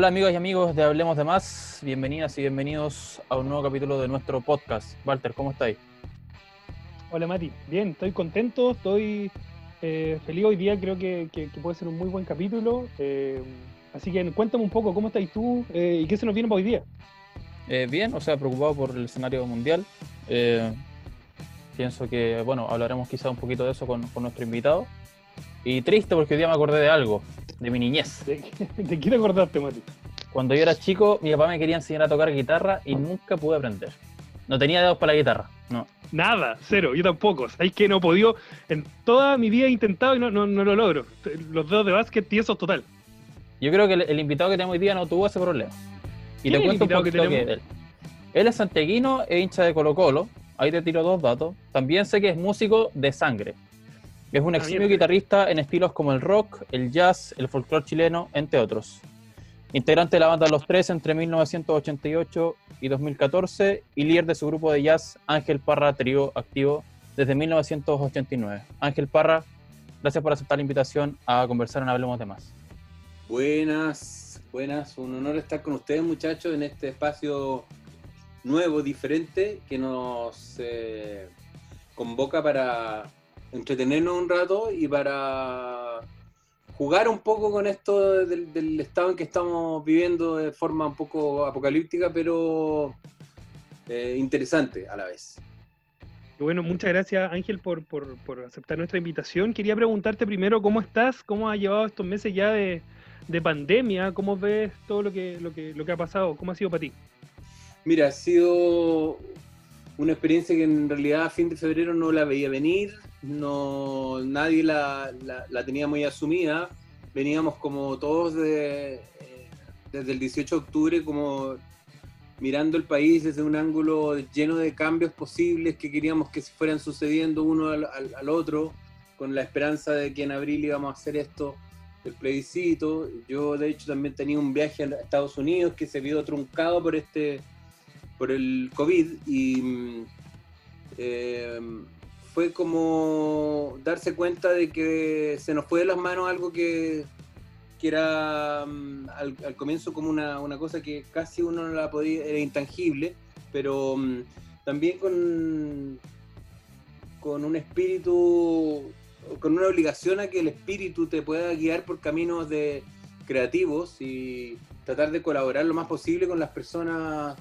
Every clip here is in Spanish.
Hola amigos y amigos de Hablemos de Más, bienvenidas y bienvenidos a un nuevo capítulo de nuestro podcast. Walter, ¿cómo estáis? Hola Mati, bien, estoy contento, estoy eh, feliz hoy día, creo que, que- que puede ser un muy buen capítulo. eh, así que cuéntame un poco, ¿cómo estás tú eh, y qué se nos viene para hoy día? Eh, bien, o sea, preocupado por el escenario mundial. Eh, pienso que, bueno, hablaremos quizá un poquito de eso con, con nuestro invitado. Y triste porque hoy día me acordé de algo, de mi niñez. ¿De, de qué te acordaste, Mati? Cuando yo era chico, mi papá me quería enseñar a tocar guitarra y nunca pude aprender. No tenía dedos para la guitarra, no. Nada, cero, yo tampoco. Sabéis que no he podido, en toda mi vida he intentado y no, no, no lo logro. Los dedos de básquet tiesos total. Yo creo que el, el invitado que tenemos hoy día no tuvo ese problema. Y ¿Quién te cuento un que poquito que él. Él es santiaguino e hincha de Colo Colo. Ahí te tiro dos datos. También sé que es músico de sangre. Es un Ah, eximio guitarrista en estilos como el rock, el jazz, el folclore chileno, entre otros. Integrante de la banda Los Tres entre 1988 y 2014 y líder de su grupo de jazz Ángel Parra Trío activo desde 1989. Ángel Parra, gracias por aceptar la invitación a conversar en Hablemos de Más. Buenas, buenas. Un honor estar con ustedes, muchachos, en este espacio nuevo, diferente, que nos eh, convoca para entretenernos un rato y para jugar un poco con esto del, del estado en que estamos viviendo de forma un poco apocalíptica, pero eh, interesante a la vez. Bueno, muchas gracias Ángel por, por, por aceptar nuestra invitación. Quería preguntarte primero cómo estás, cómo has llevado estos meses ya de, de pandemia, cómo ves todo lo que, lo, que, lo que ha pasado, cómo ha sido para ti. Mira, ha sido una experiencia que en realidad a fin de febrero no la veía venir, no, nadie la, la- tenía muy asumida. Veníamos como todos de, eh, desde el 18 de octubre como mirando el país desde un ángulo lleno de cambios posibles que queríamos que se fueran sucediendo uno al, al- otro, con la esperanza de que en abril íbamos a hacer esto del plebiscito. Yo de hecho también tenía un viaje a Estados Unidos que se vio truncado por este por el COVID y mm, eh, fue como darse cuenta de que se nos fue de las manos algo que, que era mm, al, comienzo como una, una cosa que casi uno no la podía, era intangible, pero mm, también con, con un espíritu, con una obligación a que el espíritu te pueda guiar por caminos de creativos y tratar de colaborar lo más posible con las personas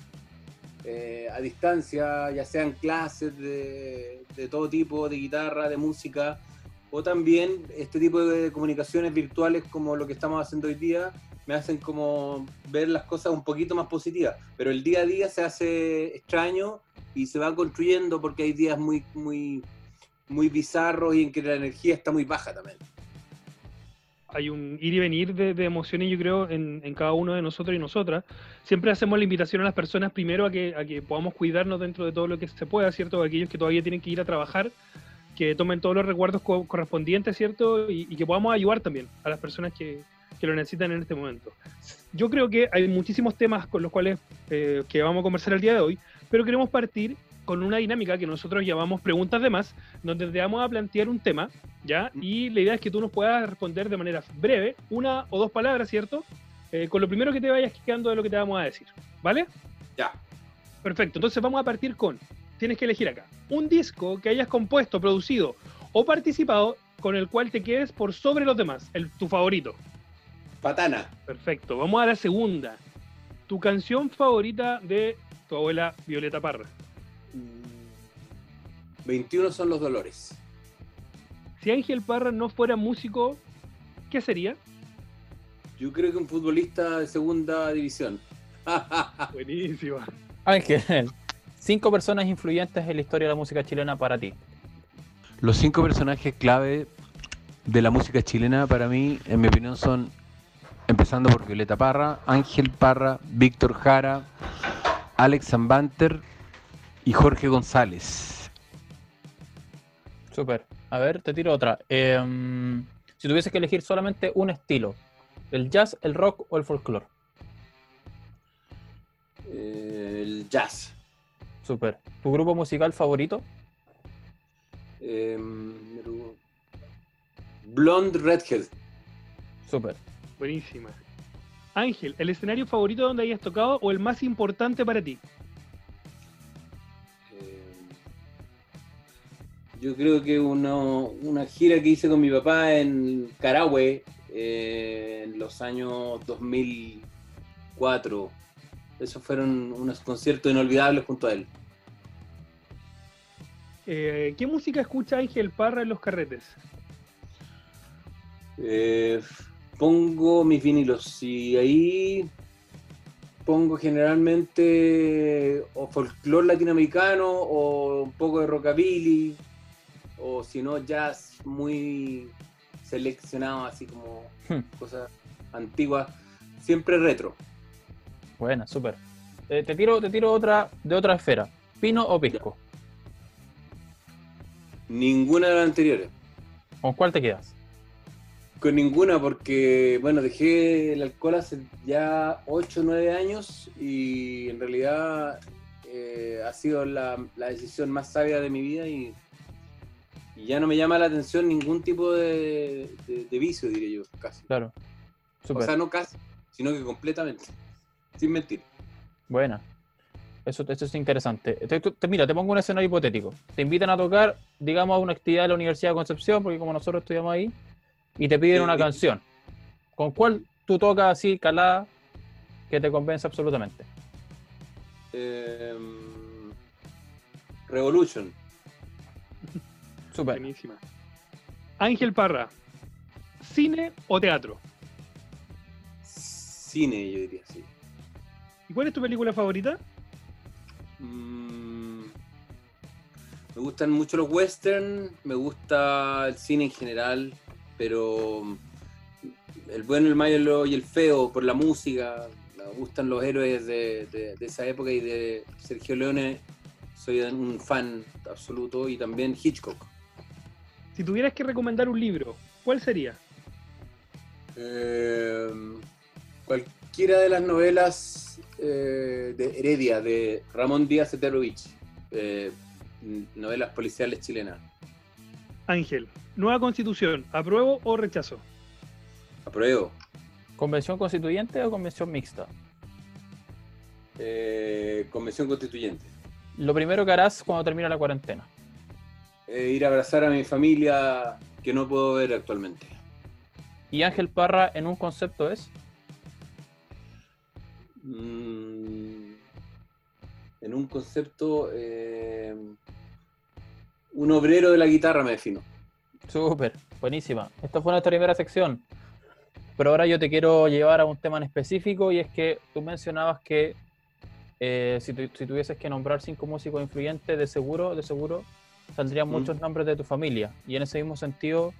eh, a distancia, ya sean clases de, de todo tipo, de guitarra, de música, o también este tipo de comunicaciones virtuales como lo que estamos haciendo hoy día, me hacen como ver las cosas un poquito más positivas, pero el día a día se hace extraño y se va construyendo porque hay días muy, muy, muy bizarros y en que la energía está muy baja también. Hay un ir y venir de, de emociones, yo creo, en, en cada uno de nosotros y nosotras. Siempre hacemos la invitación a las personas primero a que, a que podamos cuidarnos dentro de todo lo que se pueda, ¿cierto? Aquellos que todavía tienen que ir a trabajar, que tomen todos los recuerdos co- correspondientes, ¿cierto? Y, y que podamos ayudar también a las personas que, que lo necesitan en este momento. Yo creo que hay muchísimos temas con los cuales eh, que vamos a conversar el día de hoy, pero queremos partir con una dinámica que nosotros llamamos preguntas de más, donde te vamos a plantear un tema, ¿ya? Y la idea es que tú nos puedas responder de manera breve, una o dos palabras, ¿cierto? Eh, con lo primero que te vayas quedando de lo que te vamos a decir, ¿vale? Ya. Perfecto, entonces vamos a partir con, tienes que elegir acá, un disco que hayas compuesto, producido o participado con el cual te quedes por sobre los demás, el, tu favorito. Patana. Perfecto, vamos a la segunda. Tu canción favorita de tu abuela Violeta Parra. Mm, 21 son los dolores. Si Ángel Parra no fuera músico, ¿qué sería? Yo creo que un futbolista de segunda división. Buenísimo. Ángel, cinco personas influyentes en la historia de la música chilena para ti. Los cinco personajes clave de la música chilena para mí, en mi opinión, son, empezando por Violeta Parra, Ángel Parra, Víctor Jara, Alex Zambanter y Jorge González. Súper. A ver, te tiro otra. Em, si tuvieses que elegir solamente un estilo, ¿el jazz, el rock o el folclore? Eh, el jazz. Súper. ¿Tu grupo musical favorito? Eh, Blonde Redhead. Súper. Buenísima. Ángel, ¿el escenario favorito donde hayas tocado o el más importante para ti? Yo creo que uno- una gira que hice con mi papá en Carahue eh, en los años 2004. Esos fueron unos conciertos inolvidables junto a él. Eh, ¿Qué música escucha Ángel Parra en los carretes? Eh, pongo mis vinilos y ahí pongo generalmente o folclore latinoamericano o un poco de rockabilly o si no jazz muy seleccionado así como Hmm. cosas antiguas siempre retro Buena, súper. Eh, te tiro, te tiro otra de otra esfera. ¿Pino o pisco? ninguna de las anteriores ¿Con cuál te quedas? Con ninguna, porque bueno, dejé el alcohol hace ya 8 o 9 años y en realidad eh, ha sido la, la decisión más sabia de mi vida y, y ya no me llama la atención ningún tipo de, de- de vicio, diría yo, casi. Claro. O sea, no casi, sino que completamente, sin mentir. Buena. Eso, eso es interesante. Te- te- mira, te pongo un escenario hipotético. Te invitan a tocar, digamos, a una actividad de la Universidad de Concepción, porque como nosotros estudiamos ahí, y te piden Sí. una canción. ¿Con cuál tú tocas así, calada, que te convence absolutamente? Em, Revolution. Súper. Buenísima. Ángel Parra, ¿cine o teatro? Cine, yo diría, sí. ¿Y cuál es tu película favorita? Mm, me gustan mucho los western, me gusta el cine en general, pero el bueno, el malo y el feo por la música, me gustan los héroes de, de- de esa época y de Sergio Leone, soy un fan absoluto y también Hitchcock. Si tuvieras que recomendar un libro, ¿cuál sería? Eh, cualquiera de las novelas eh, de Heredia, de Ramón Díaz Eterovich, eh, novelas policiales chilenas. Ángel, nueva constitución, ¿apruebo o rechazo? Apruebo. ¿Convención constituyente o convención mixta? Eh, convención constituyente. Lo primero que harás cuando termine la cuarentena. Eh, ir a abrazar a mi familia que no puedo ver actualmente. Y Ángel Parra en un concepto es Mm, en un concepto, eh, un obrero de la guitarra me defino. Súper, buenísima. Esta fue nuestra primera sección. Pero ahora yo te quiero llevar a un tema en específico y es que tú mencionabas que eh, si, tu- si tuvieses que nombrar cinco músicos influyentes, de seguro, de seguro saldrían Mm. muchos nombres de tu familia. Y en ese mismo sentido,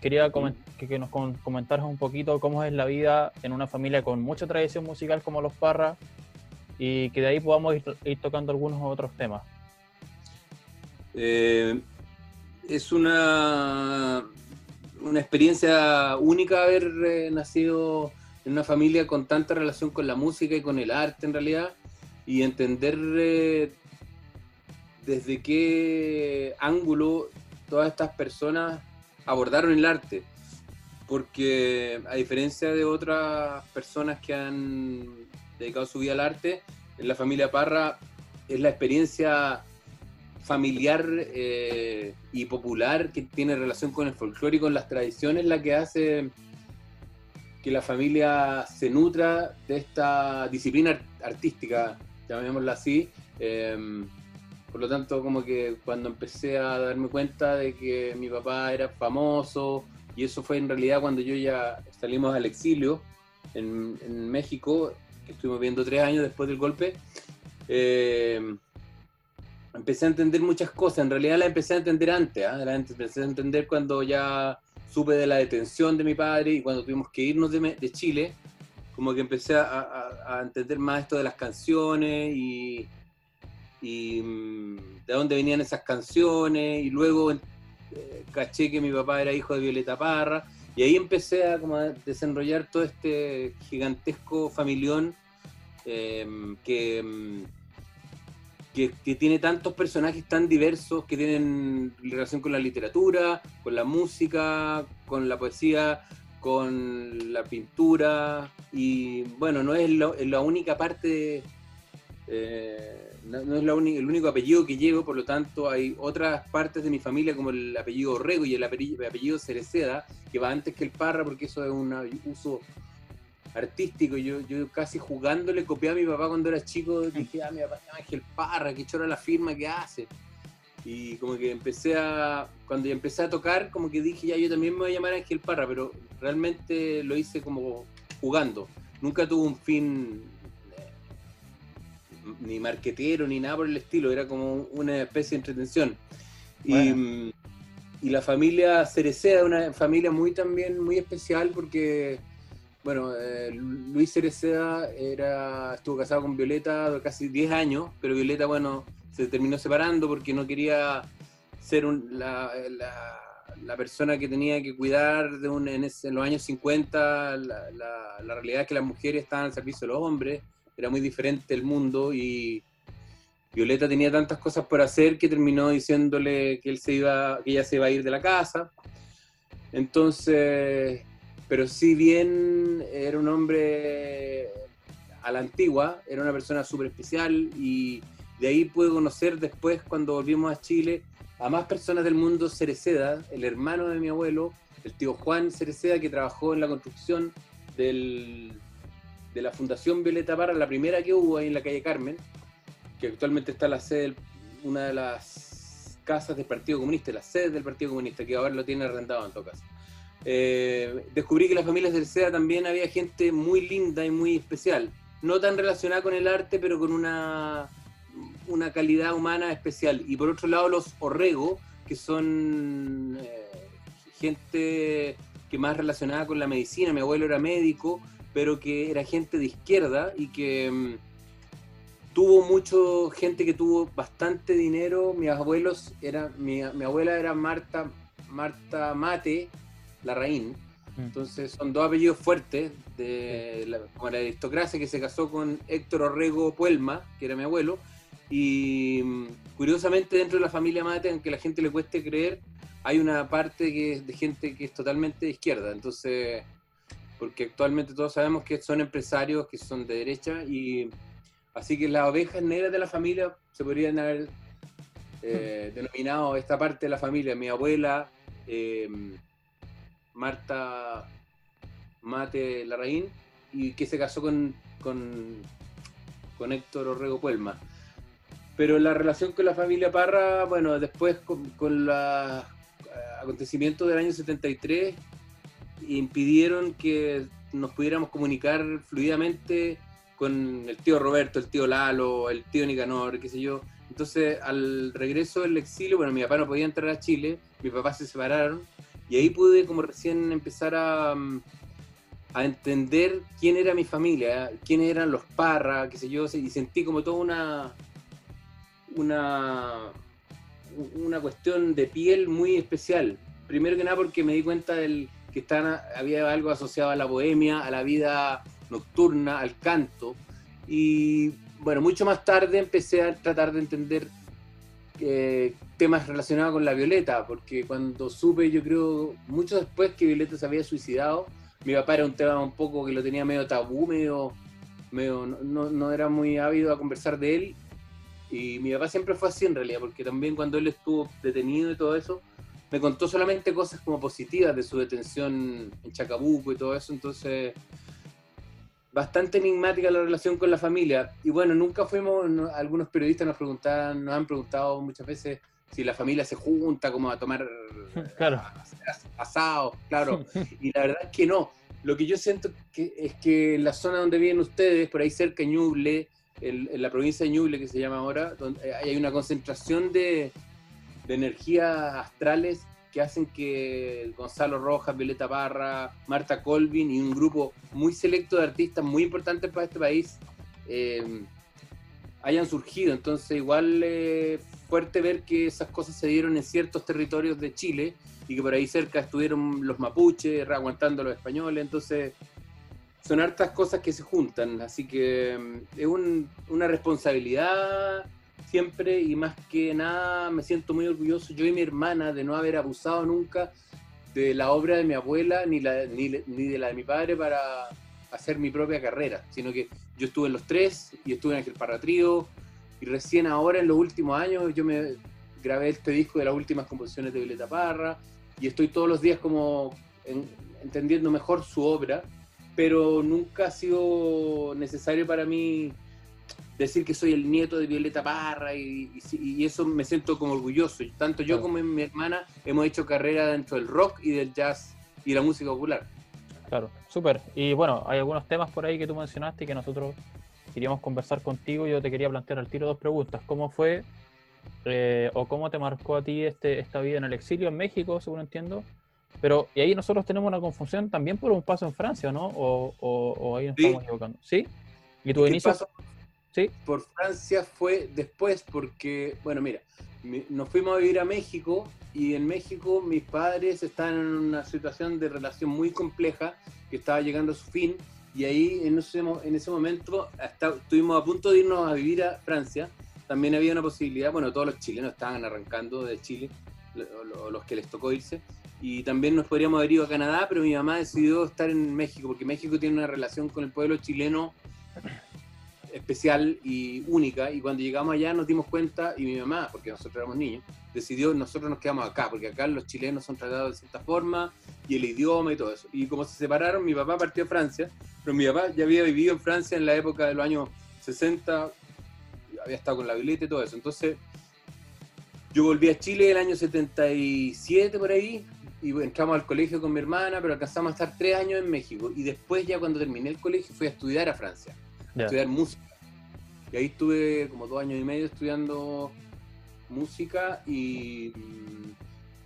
quería comen- que, que nos com- comentaras un poquito cómo es la vida en una familia con mucha tradición musical como los Parra y que de ahí podamos ir, ir tocando algunos otros temas. Eh, es una, una experiencia única haber eh, nacido en una familia con tanta relación con la música y con el arte en realidad y entender eh, desde qué ángulo todas estas personas abordaron el arte. Porque a diferencia de otras personas que han dedicado su vida al arte, en la familia Parra es la experiencia familiar eh, y popular que tiene relación con el folclore y con las tradiciones la que hace que la familia se nutra de esta disciplina art- artística, llamémosla así. Eh, por lo tanto, como que cuando empecé a darme cuenta de que mi papá era famoso, y eso fue en realidad cuando yo ya salimos al exilio en, en México, que estuvimos viendo tres años después del golpe, eh, empecé a entender muchas cosas. En realidad la empecé a entender antes, ¿ah? la empecé a entender cuando ya supe de la detención de mi padre y cuando tuvimos que irnos de, de Chile, como que empecé a, a- a entender más esto de las canciones y, y, mm, de dónde venían esas canciones y luego eh, caché que mi papá era hijo de Violeta Parra y ahí empecé a, como a desenrollar todo este gigantesco familión que, mm, que, que tiene tantos personajes tan diversos que tienen relación con la literatura, con la música, con la poesía, con la pintura y bueno, no es, la única parte, eh, no, es el único apellido que llevo, por lo tanto hay otras partes de mi familia como el apellido Orrego y el apellido, Cereceda, que va antes que el Parra porque eso es un uso artístico. Yo, yo casi jugándole copié a mi papá cuando era chico, dije, ah, mi papá es Ángel Parra, que chora la firma que hace. Y como que empecé a, cuando empecé a tocar, como que dije, ya yo también me voy a llamar Ángel Parra, pero realmente lo hice como jugando. Nunca tuvo un fin ni marquetero ni nada por el estilo, era como una especie de entretención. Y, y, la familia Cereceda, una familia muy también muy especial porque, bueno, eh, Luis Cereceda era, estuvo casado con Violeta casi 10 años, pero Violeta, bueno, se terminó separando porque no quería ser la, persona que tenía que cuidar de un, en, los años 50, la, la, realidad es que las mujeres estaban al servicio de los hombres, era muy diferente el mundo y Violeta tenía tantas cosas por hacer que terminó diciéndole que él se iba, que ella se iba a ir de la casa. Entonces, pero si bien era un hombre a la antigua, era una persona súper especial y de ahí pude conocer después, cuando volvimos a Chile, a más personas del mundo Cereceda, el hermano de mi abuelo, el tío Juan Cereceda, que trabajó en la construcción del, de la Fundación Violeta Parra, la primera que hubo ahí en la calle Carmen, que actualmente está la sede, una de las casas del Partido Comunista, la sede del Partido Comunista, que ahora lo tiene arrendado en todo caso. Eh, descubrí que las familias Cereceda también había gente muy linda y muy especial, no tan relacionada con el arte, pero con una una calidad humana especial. Y por otro lado, los Orrego, que son eh, gente que más relacionada con la medicina. Mi abuelo era médico, pero que era gente de izquierda y que mm, tuvo mucho gente que tuvo bastante dinero. Mis abuelos era mi, abuela era Marta Marta Mate Larraín. Mm. Entonces son dos apellidos fuertes de la, como la aristocracia que se casó con Héctor Orrego Puelma, que era mi abuelo, y mm, curiosamente dentro de la familia Mate, aunque la gente le cueste creer, hay una parte que es de gente que es totalmente de izquierda. Entonces, porque actualmente todos sabemos que son empresarios que son de derecha y así que las ovejas negras de la familia se podrían haber eh, denominado esta parte de la familia. Mi abuela, eh, Marta Mate Larraín, y que se casó con, con, con Héctor Orrego Puelma. Pero la relación con la familia Parra, bueno, después con, los eh, acontecimientos del año 73, impidieron que nos pudiéramos comunicar fluidamente con el tío Roberto, el tío Lalo, el tío Nicanor, qué sé yo. Entonces, al regreso del exilio, bueno, mi papá no podía entrar a Chile, mi papá se separaron, y ahí pude como recién empezar a, a entender quién era mi familia, quiénes eran los Parra, qué sé yo, y sentí como toda una, una, una cuestión de piel muy especial. Primero que nada porque me di cuenta del que había algo asociado a la bohemia, a la vida nocturna, al canto. Y bueno, mucho más tarde empecé a tratar de entender eh, temas relacionados con la Violeta, porque cuando supe, yo creo, mucho después que Violeta se había suicidado, mi papá era un tema un poco que lo tenía medio tabú, medio, medio no, no era muy ávido a conversar de él, y mi papá siempre fue así en realidad, porque también cuando él estuvo detenido y todo eso, me contó solamente cosas como positivas de su detención en Chacabuco y todo eso, entonces bastante enigmática la relación con la familia. Y bueno, nunca fuimos, algunos periodistas nos preguntaban, nos han preguntado muchas veces si la familia se junta como a tomar claro. asado, claro. Y la verdad es que no. Lo que yo siento que es que en la zona donde viven ustedes, por ahí cerca Ñuble, en la provincia de Ñuble, que se llama ahora, donde hay una concentración de, de energías astrales que hacen que Gonzalo Rojas, Violeta Parra, Marta Colvin y un grupo muy selecto de artistas muy importantes para este país eh, hayan surgido. Entonces, igual es fuerte ver que esas cosas se dieron en ciertos territorios de Chile y que por ahí cerca estuvieron los mapuches aguantando a los españoles. Entonces, son hartas cosas que se juntan, así que mm, es una responsabilidad siempre y más que nada me siento muy orgulloso. Yo y mi hermana de no haber abusado nunca de la obra de mi abuela ni, la, ni, ni de la de mi padre para hacer mi propia carrera, sino que yo estuve en los tres y estuve en aquel Parratrío y recién ahora en los últimos años yo me grabé este disco de las últimas composiciones de Violeta Parra y estoy todos los días como en- entendiendo mejor su obra, pero nunca ha sido necesario para mí decir que soy el nieto de Violeta Parra y, y sí- y eso me siento como orgulloso. Tanto yo Claro. como mi hermana hemos hecho carrera dentro del rock y del jazz y la música popular. Claro, súper. Y bueno, hay algunos temas por ahí que tú mencionaste y que nosotros queríamos conversar contigo. Yo te quería plantear al tiro dos preguntas. ¿Cómo fue eh, o cómo te marcó a ti este, esta vida en el exilio en México, según entiendo? Pero, y ahí nosotros tenemos una confusión también por un paso en Francia, ¿no? O, o- o ahí nos Sí. estamos equivocando. ¿Sí? ¿Y tu ¿Qué inicio? Sí, por Francia fue después porque, bueno, mira, mi- nos fuimos a vivir a México y en México mis padres estaban en una situación de relación muy compleja que estaba llegando a su fin y ahí en ese, en ese momento hasta, estuvimos a punto de irnos a vivir a Francia. También había una posibilidad, bueno, todos los chilenos estaban arrancando de Chile, lo- lo- los que les tocó irse, y también nos podríamos haber ido a Canadá, pero mi mamá decidió estar en México porque México tiene una relación con el pueblo chileno especial y única y cuando llegamos allá nos dimos cuenta y mi mamá, porque nosotros éramos niños, decidió nosotros nos quedamos acá porque acá los chilenos son tratados de cierta forma y el idioma y todo eso. Y como se separaron, mi papá partió a Francia, pero mi papá ya había vivido en Francia en la época de los años 60, había estado con la Violeta y todo eso. Entonces yo volví a Chile el año 77 por ahí y entramos al colegio con mi hermana, pero alcanzamos a estar tres años en México y después ya cuando terminé el colegio fui a estudiar a Francia ya. estudiar música. Y ahí estuve como dos años y medio estudiando música y,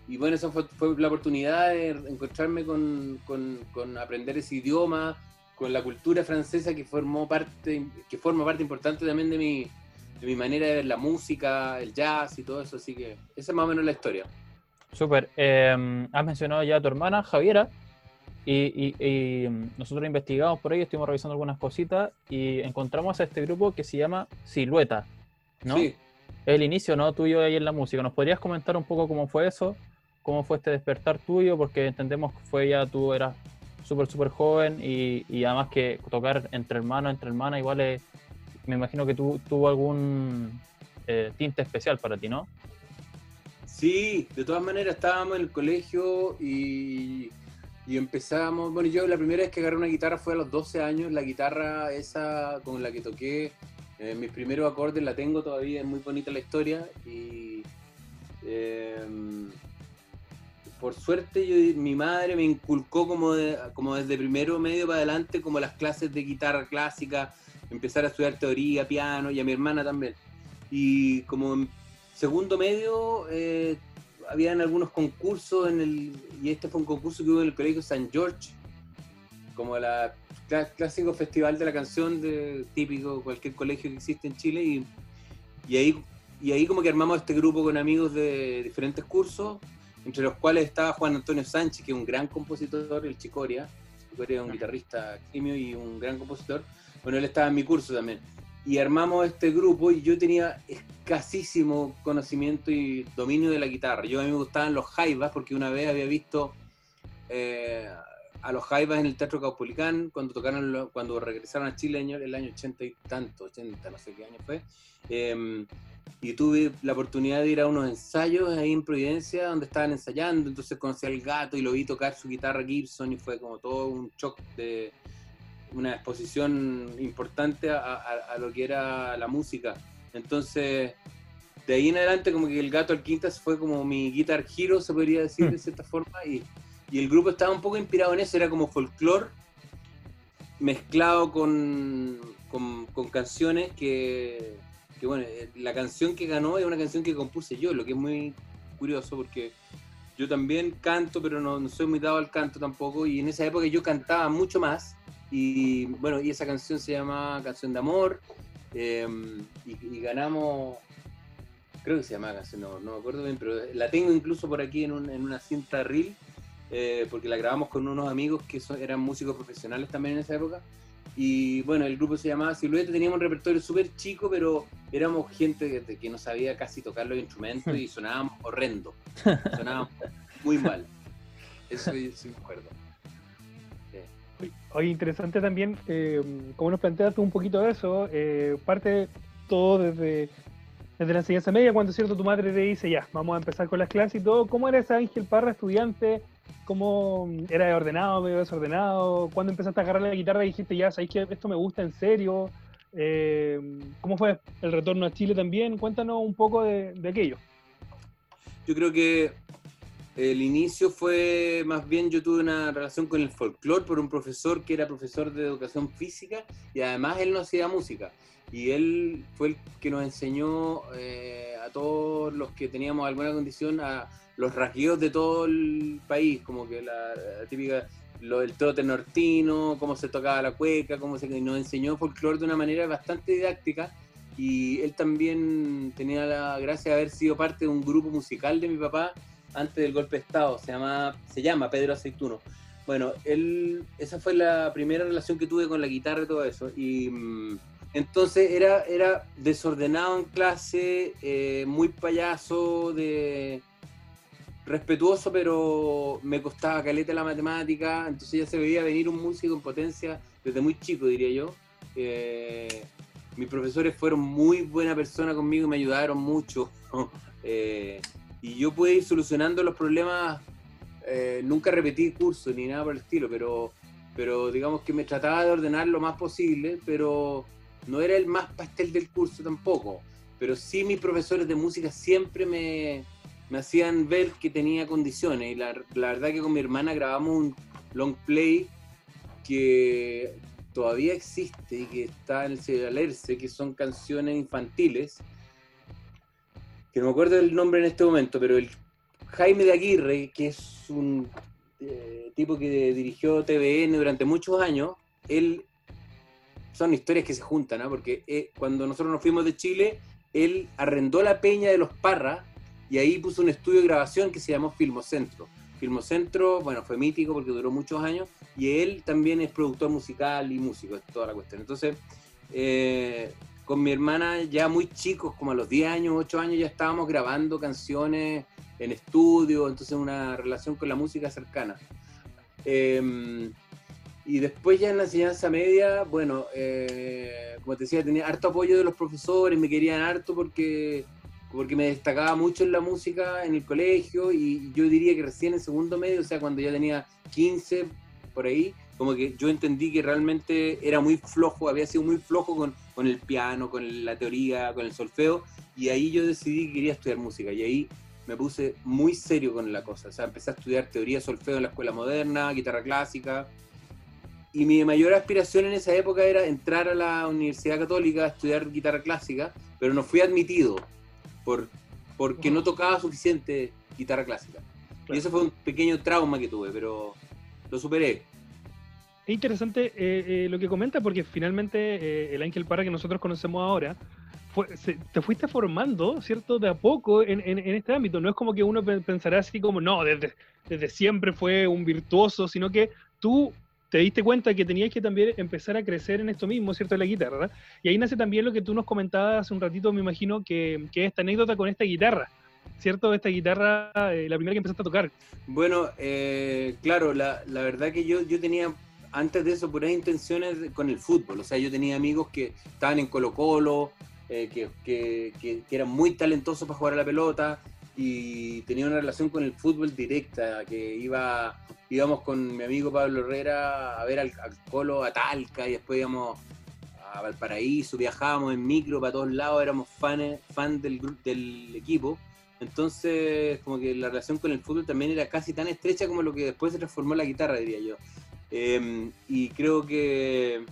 y bueno, esa fue, la oportunidad de encontrarme con, con- con aprender ese idioma, con la cultura francesa que formó parte, que forma parte importante también de mi, de mi manera de ver la música, el jazz y todo eso, así que esa es más o menos la historia. Súper. Eh, has mencionado ya a tu hermana, Javiera, y, y- y, mm, nosotros investigamos por ahí, estuvimos revisando algunas cositas y encontramos a este grupo que se llama Silueta, ¿no? Sí. El inicio, ¿no? Tuyo ahí en la música. ¿Nos podrías comentar un poco cómo fue eso? ¿Cómo fue este despertar tuyo? Porque entendemos que fue ya tú eras súper, súper joven y, y además que tocar entre hermanos, entre hermanas, igual es- me imagino que tú, tuvo algún eh, tinte especial para ti, ¿no? Sí, de todas maneras estábamos en el colegio y, y empezábamos, bueno, yo la primera vez que agarré una guitarra fue a los 12 años, la guitarra esa con la que toqué eh, mis primeros acordes la tengo todavía, es muy bonita la historia y eh, por suerte yo- mi madre me inculcó como, de- como desde primero medio para adelante como las clases de guitarra clásica, empezar a estudiar teoría, piano y a mi hermana también. Y como segundo medio eh, habían algunos concursos en el y este fue un concurso que hubo en el colegio San George como la cla- clásico festival de la canción de típico cualquier colegio que existe en Chile y, y ahí y ahí como que armamos este grupo con amigos de diferentes cursos entre los cuales estaba Juan Antonio Sánchez que es un gran compositor el Chicoria. Chicoria es un guitarrista eximio y un gran compositor. Bueno él estaba en mi curso también y armamos este grupo y yo tenía escasísimo conocimiento y dominio de la guitarra. Yo a mí me gustaban los jaivas porque una vez había visto eh, a los jaivas en el Teatro Caupolicán cuando tocaron cuando regresaron a Chile año- el año 80 y tanto, 80, no sé qué año fue. Eh, y tuve la oportunidad de ir a unos ensayos ahí en Providencia donde estaban ensayando, entonces conocí al gato y lo vi tocar su guitarra Gibson y fue como todo un shock de una exposición importante a, a- a lo que era la música. Entonces, de ahí en adelante como que el gato al Quintas fue como mi guitar hero, se podría decir de cierta forma, y, y el grupo estaba un poco inspirado en eso, era como folclore mezclado con, con, con canciones que, que, bueno, eh, la canción que ganó es una canción que compuse yo, lo que es muy curioso porque yo también canto, pero no, no soy muy dado al canto tampoco, y en esa época yo cantaba mucho más, y bueno, y esa canción se llama Canción de Amor, eh, y, y ganamos, creo que se llama Canción de Amor, no me acuerdo bien, pero la tengo incluso por aquí en, un- en una cinta reel, eh, porque la grabamos con unos amigos que son- eran músicos profesionales también en esa época. Y bueno, el grupo se llamaba Silueta, teníamos un repertorio súper chico, pero éramos gente que, que no sabía casi tocar los instrumentos y sonábamos horrendo. Sonábamos muy mal. Eso sí me acuerdo. Oye, interesante también, eh, como nos planteas un poquito de eso, eh, parte todo desde, desde la enseñanza media, cuando cierto tu madre te dice, ya, vamos a empezar con las clases y todo, ¿cómo era ese Ángel Parra estudiante? ¿Cómo era ordenado, medio desordenado? ¿Cuándo empezaste a agarrar la guitarra y dijiste, ya, sabéis que esto me gusta en serio? Eh, ¿Cómo fue el retorno a Chile también? Cuéntanos un poco de, de aquello. Yo creo que el inicio fue más bien yo tuve una relación con el folclore por un profesor que era profesor de educación física y además él no hacía música. Y él fue el que nos enseñó eh, a todos los que teníamos alguna condición a los rasgueos de todo el país, como que la, típica, lo del trote nortino, cómo se tocaba la cueca, cómo se nos enseñó folclore de una manera bastante didáctica. Y él también tenía la gracia de haber sido parte de un grupo musical de mi papá antes del golpe de Estado, se llama, se llama Pedro Aceituno. Bueno, él, esa fue la primera relación que tuve con la guitarra y todo eso. Y mm, entonces era, era desordenado en clase, eh, muy payaso, de respetuoso, pero me costaba caleta la matemática, entonces ya se veía venir un músico en potencia desde muy chico, diría yo. Eh, mis profesores fueron muy buena persona conmigo y me ayudaron mucho. eh, y yo pude ir solucionando los problemas, eh, nunca repetí cursos ni nada por el estilo, pero, pero digamos que me trataba de ordenar lo más posible, pero no era el más pastel del curso tampoco. Pero sí mis profesores de música siempre me, me hacían ver que tenía condiciones y la, la verdad que con mi hermana grabamos un long play que todavía existe y que está en el Cedalerse, que son canciones infantiles que no me acuerdo el nombre en este momento, pero el Jaime de Aguirre, que es un eh, tipo que dirigió TVN durante muchos años, él son historias que se juntan, porque eh, cuando nosotros nos fuimos de Chile, él arrendó la peña de los Parras y ahí puso un estudio de grabación que se llamó Filmocentro. Filmocentro, bueno, fue mítico porque duró muchos años y él también es productor musical y músico, es toda la cuestión. Entonces, eh, con mi hermana ya muy chicos, como a los 10 años, 8 años, ya estábamos grabando canciones en estudio, entonces una relación con la música cercana. Em, y después ya en la enseñanza media, bueno, eh, como te decía, tenía harto apoyo de los profesores, me querían harto porque, porque me destacaba mucho en la música en el colegio y yo diría que recién en segundo medio, o sea, cuando ya tenía 15 por ahí, como que yo entendí que realmente era muy flojo, había sido muy flojo con, con el piano, con la teoría, con el solfeo, y ahí yo decidí que quería estudiar música, y ahí me puse muy serio con la cosa, o sea, empecé a estudiar teoría solfeo en la escuela moderna, guitarra clásica, y mi mayor aspiración en esa época era entrar a la Universidad Católica a estudiar guitarra clásica, pero no fui admitido por, porque no tocaba suficiente guitarra clásica. Y eso fue un pequeño trauma que tuve, pero lo superé. Es interesante eh, eh, lo que comenta porque finalmente eh, el Ángel Parra que nosotros conocemos ahora, te fuiste formando, ¿cierto? De a poco en, este ámbito. No es como que uno pensará así como, no, desde, desde siempre fue un virtuoso, sino que tú te diste cuenta que tenías que también empezar a crecer en esto mismo, ¿cierto? En la guitarra. Y ahí nace también lo que tú nos comentabas hace un ratito, me imagino, que, que esta anécdota con esta guitarra. ¿cierto? Esta guitarra, la primera que empezaste a tocar. Bueno, claro, la, la, verdad que yo, yo tenía antes de eso puras intenciones con el fútbol. O sea, yo tenía amigos que estaban en Colo Colo, eh, que, que, que, eran muy talentosos para jugar a la pelota y tenía una relación con el fútbol directa, que iba, íbamos con mi amigo Pablo Herrera a ver al, Colo a Talca y después íbamos a Valparaíso, viajábamos en micro para todos lados, éramos fans fan del, del equipo. Entonces, como que la relación con el fútbol también era casi tan estrecha como lo que después se transformó en la guitarra, diría yo. Em, y creo que,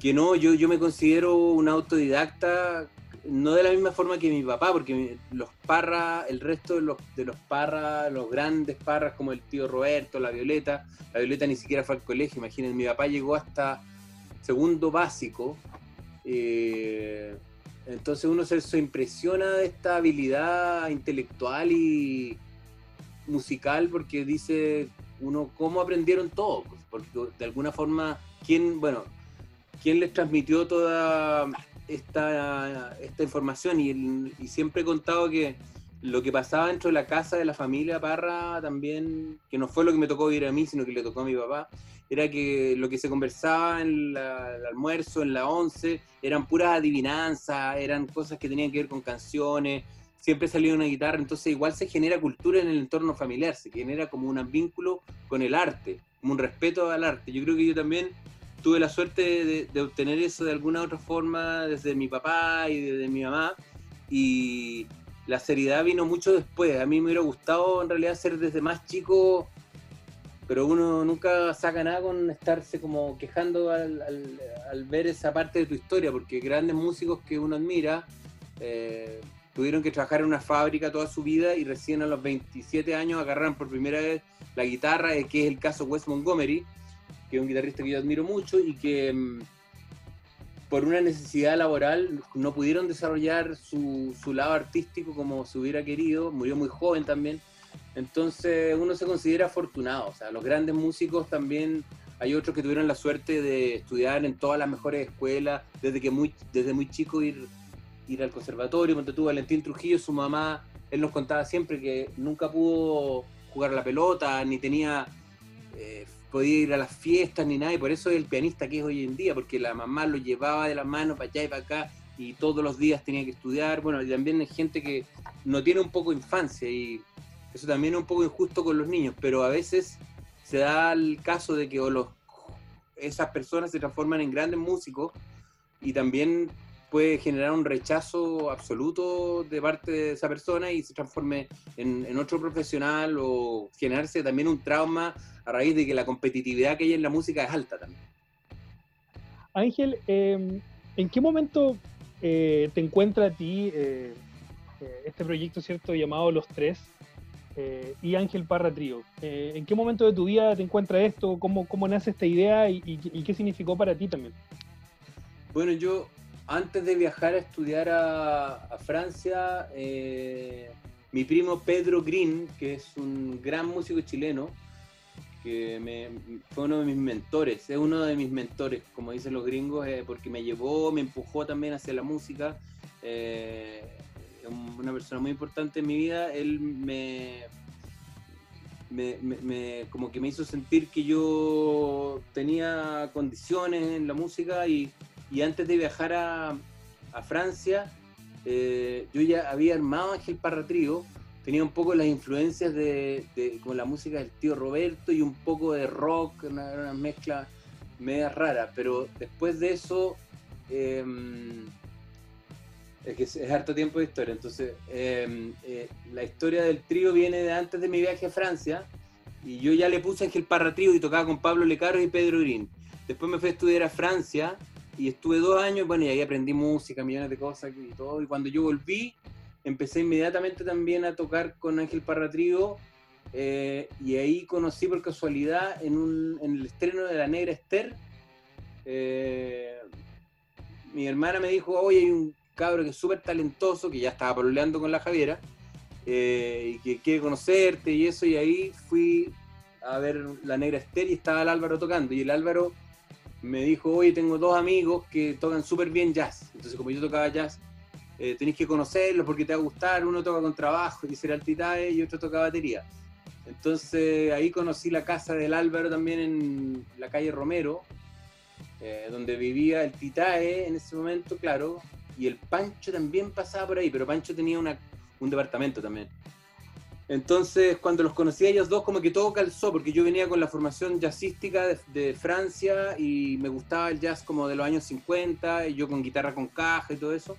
que no, yo, yo me considero un autodidacta, no de la misma forma que mi papá, porque los parras, el resto de los, de los parras, los grandes parras como el tío Roberto, la Violeta, la Violeta ni siquiera fue al colegio, imagínense, mi papá llegó hasta segundo básico. Eh, entonces uno se, se, impresiona de esta habilidad intelectual y musical porque dice uno cómo aprendieron todo, pues, porque de alguna forma, ¿quién, bueno, quién les transmitió toda esta, esta información? Y, siempre he contado que, lo que pasaba dentro de la casa de la familia Parra también, que no fue lo que me tocó vivir a mí, sino que le tocó a mi papá, era que lo que se conversaba en el almuerzo, en la once, eran puras adivinanzas, eran cosas que tenían que ver con canciones, siempre salía una guitarra, entonces igual se genera cultura en el entorno familiar, se genera como un vínculo con el arte, como un respeto al arte. Yo creo que yo también tuve la suerte de, de obtener eso de alguna otra forma desde mi papá y desde mi mamá, y la seriedad vino mucho después. A mí me hubiera gustado en realidad ser desde más chico, pero uno nunca saca nada con estarse como quejando al, al- al ver esa parte de tu historia, porque grandes músicos que uno admira eh, tuvieron que trabajar en una fábrica toda su vida y recién a los 27 años agarraron por primera vez la guitarra, eh, que es el caso Wes Montgomery, que es un guitarrista que yo admiro mucho y que mm, por una necesidad laboral no pudieron desarrollar su, su lado artístico como se hubiera querido, murió muy joven también. Entonces uno se considera afortunado, o sea, los grandes músicos también, hay otros que tuvieron la suerte de estudiar en todas las mejores escuelas, desde que muy, desde muy chico ir, ir al conservatorio, ponte tú, Valentín Trujillo, su mamá, él nos contaba siempre que nunca pudo jugar la pelota, ni tenía, eh, podía ir a las fiestas, ni nada, y por eso es el pianista que es hoy en día, porque la mamá lo llevaba de la mano para allá y para acá, y todos los días tenía que estudiar, bueno, y también hay gente que no tiene un poco infancia, y eso también es un poco injusto con los niños, pero a veces se da el caso de que o los, esas personas se transforman en grandes músicos y también puede generar un rechazo absoluto de parte de esa persona y se transforme en, en otro profesional o generarse también un trauma a raíz de que la competitividad que hay en la música es alta también. Ángel, eh, ¿en qué momento eh, te encuentra a ti eh, eh, este proyecto, cierto, llamado Los Tres y Ángel Parra Trío? ¿En qué momento de tu vida te encuentra esto? ¿Cómo, cómo nace esta idea y, y- y qué significó para ti también? Bueno, yo antes de viajar a estudiar a, Francia, eh, mi primo Pedro Green, que es un gran músico chileno, que fue uno de mis mentores, es uno de mis mentores, como dicen los gringos, eh, porque me llevó, me empujó también hacia la música. eh, una persona muy importante en mi vida. Él me- me- como que me hizo sentir que yo tenía condiciones en la música y, y antes de viajar a, a Francia, eh, yo ya había armado Ángel Parra Trío, tenía un poco las influencias de, como la música del tío Roberto y un poco de rock, una, mezcla media rara, pero después de eso, eh, es que es, harto tiempo de historia, entonces eh, eh, la historia del trío viene de antes de mi viaje a Francia y yo ya le puse Ángel Parra Trío y tocaba con Pablo Lecaro y Pedro Green. Después me fui a estudiar a Francia y estuve dos años, bueno, y ahí aprendí música, millones de cosas y todo. Y cuando yo volví, empecé inmediatamente también a tocar con Ángel Parra Trío. eh, y ahí conocí por casualidad en, un, en el estreno de La Negra Esther. eh, mi hermana me dijo, oye, hay un cabro que es súper talentoso, que ya estaba pololeando con la Javiera, eh, y que quiere conocerte y eso, y ahí fui a ver La Negra Esther y estaba el Álvaro tocando, y el Álvaro me dijo, oye, tengo dos amigos que tocan súper bien jazz. Entonces, como yo tocaba jazz, eh, tenéis que conocerlos porque te va a gustar. Uno toca con trabajo, que será el Titae, y otro toca batería. Entonces, ahí conocí la casa del Álvaro también en la calle Romero, eh, donde vivía el Titae en ese momento, claro, y el Pancho también pasaba por ahí, pero Pancho tenía una, un departamento también. Entonces, cuando los conocí a ellos dos, como que todo calzó, porque yo venía con la formación jazzística de, de Francia y me gustaba el jazz como de los años 50, y yo con guitarra con caja y todo eso.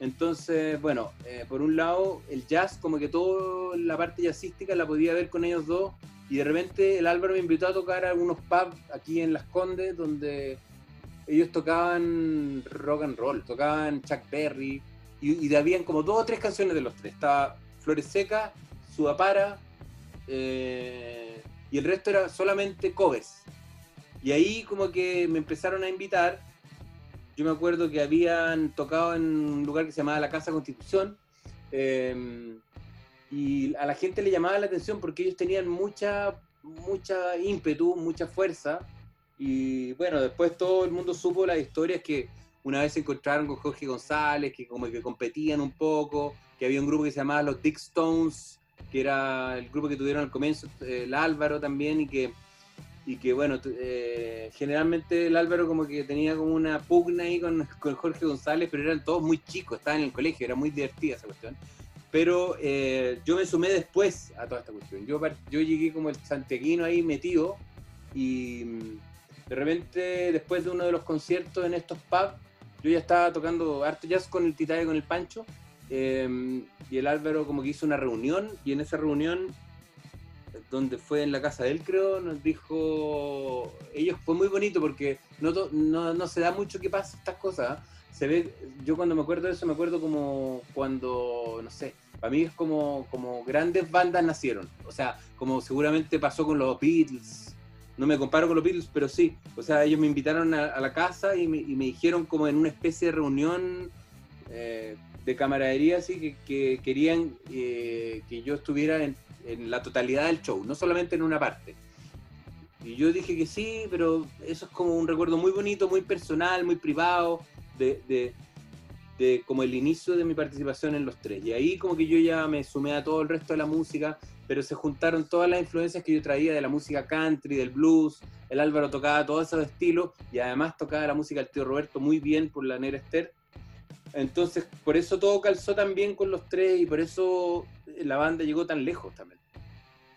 Entonces, bueno, eh, por un lado, el jazz, como que toda la parte jazzística la podía ver con ellos dos, y de repente el Álvaro me invitó a tocar a algunos pubs aquí en Las Condes, donde ellos tocaban rock and roll, tocaban Chuck Berry, y, y habían como dos o tres canciones de los tres. Estaba Flores Secas, Sudapara, eh, y el resto era solamente covers. Y ahí como que me empezaron a invitar. Yo me acuerdo que habían tocado en un lugar que se llamaba la Casa Constitución. eh, y a la gente le llamaba la atención porque ellos tenían mucha, mucha ímpetu, mucha fuerza. Y bueno, después todo el mundo supo las historias que una vez se encontraron con Jorge González, que como que competían un poco, que había un grupo que se llamaba los Dick Stones, que era el grupo que tuvieron al comienzo, el Álvaro también, y que, y que bueno, eh, generalmente el Álvaro como que tenía como una pugna ahí con, con, Jorge González, pero eran todos muy chicos, estaban en el colegio, era muy divertida esa cuestión. Pero eh, yo me sumé después a toda esta cuestión. Yo, yo llegué como el santiaguino ahí metido y mm, de repente después de uno de los conciertos en estos pubs, yo ya estaba tocando harto jazz con el Titae con el Pancho em, y el Álvaro como que hizo una reunión y en esa reunión donde fue en la casa de él creo nos dijo ellos fue muy bonito porque no, no, no se da mucho que pasa estas cosas ¿ah? se ve yo cuando me acuerdo de eso me acuerdo como cuando no sé para mí es como como grandes bandas nacieron o sea como seguramente pasó con los Beatles no me comparo con los Beatles, pero sí. O sea, ellos me invitaron a, la casa y me, dijeron como en una especie de reunión eh, de camaradería, así que, querían eh, que yo estuviera en, la totalidad del show, no solamente en una parte. Y yo dije que sí, pero eso es como un recuerdo muy bonito, muy personal, muy privado, de, de como el inicio de mi participación en los tres. Y ahí como que yo ya me sumé a todo el resto de la música, pero se juntaron todas las influencias que yo traía de la música country, del blues, el Álvaro tocaba todos esos estilos y además tocaba la música del tío Roberto muy bien por la Negra Esther. Entonces, por eso todo calzó tan bien con los tres y por eso la banda llegó tan lejos también.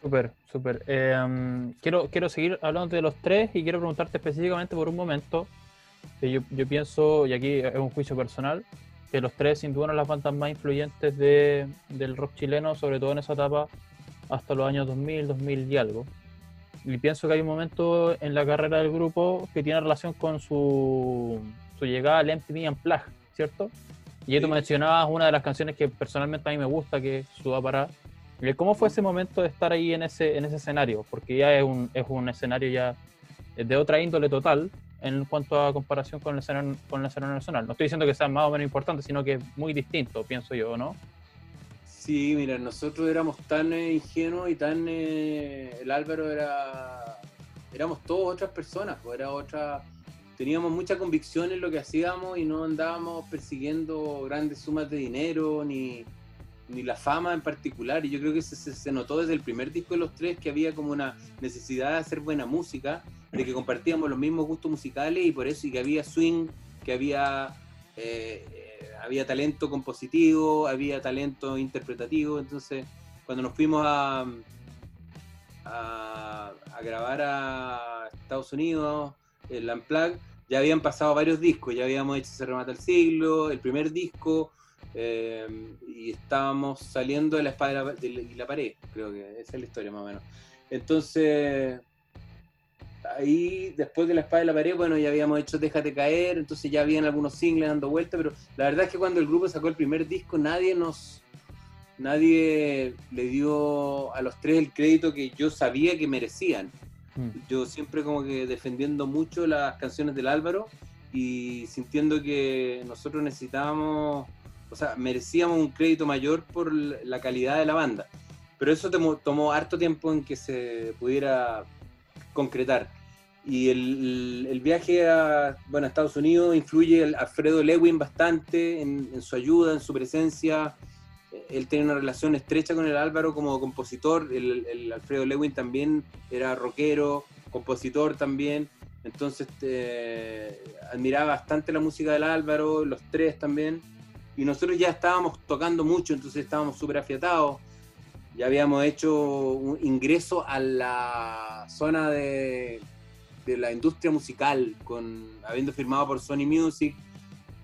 Súper, súper. Em, quiero, quiero seguir hablando de los tres y quiero preguntarte específicamente por un momento. Yo, yo pienso, y aquí es un juicio personal, que los tres sin duda son las bandas más influyentes de, del rock chileno, sobre todo en esa etapa hasta los años 2000, 2000 y algo. Y pienso que hay un momento en la carrera del grupo que tiene relación con su, su llegada al MTV Unplugged, ¿cierto? Y ahí tú mencionabas una de las canciones que personalmente a mí me gusta, que es Suda para. ¿Cómo fue ese momento de estar ahí en ese, en ese escenario? Porque ya es un, es un escenario ya de otra índole total en cuanto a comparación con el escenario, con el escenario nacional. No estoy diciendo que sea más o menos importante, sino que es muy distinto, pienso yo, ¿no? Sí, mira, nosotros éramos tan eh, ingenuos y tan... Eh, el Álvaro era... Éramos todos otras personas, pues era otra... Teníamos mucha convicción en lo que hacíamos y no andábamos persiguiendo grandes sumas de dinero ni, ni la fama en particular. Y yo creo que se, se, notó desde el primer disco de los tres que había como una necesidad de hacer buena música, de que compartíamos los mismos gustos musicales y por eso y que había swing, que había eh, había talento compositivo, había talento interpretativo, entonces cuando nos fuimos a, a, grabar a Estados Unidos, el Unplugged, ya habían pasado varios discos, ya habíamos hecho Se remata el siglo, el primer disco, eh, y estábamos saliendo de la espada y la pared, creo que esa es la historia más o menos. Entonces, ahí después de la espada de la pared, bueno, ya habíamos hecho Déjate caer, entonces ya habían algunos singles dando vuelta, pero la verdad es que cuando el grupo sacó el primer disco, nadie nos, nadie le dio a los tres el crédito que yo sabía que merecían. Mm. Yo siempre como que defendiendo mucho las canciones del Álvaro y sintiendo que nosotros necesitábamos, o sea, merecíamos un crédito mayor por la calidad de la banda. Pero eso tomó, tomó harto tiempo en que se pudiera concretar. Y el, viaje a, bueno, Estados Unidos influye a Alfredo Lewin bastante en, su ayuda, en su presencia. Él tiene una relación estrecha con el Álvaro como compositor. El, Alfredo Lewin también era rockero, compositor también. Entonces eh, admiraba bastante la música del Álvaro, los tres también. Y nosotros ya estábamos tocando mucho, entonces estábamos súper afiatados. Ya habíamos hecho un ingreso a la zona de la industria musical, con habiendo firmado por Sony Music,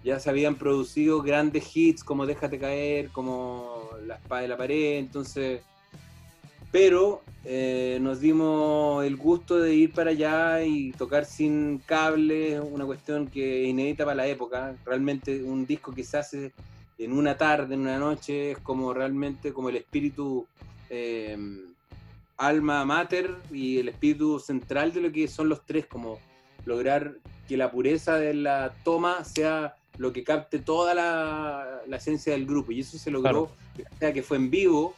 ya se habían producido grandes hits como Déjate caer, como La espada de la pared, entonces, pero eh, nos dimos el gusto de ir para allá y tocar sin cables, una cuestión que es inédita para la época, realmente un disco que se hace en una tarde, en una noche, es como realmente como el espíritu eh, alma mater y el espíritu central de lo que son los tres, como lograr que la pureza de la toma sea lo que capte toda la, esencia del grupo. Y eso se logró, sea, que fue en vivo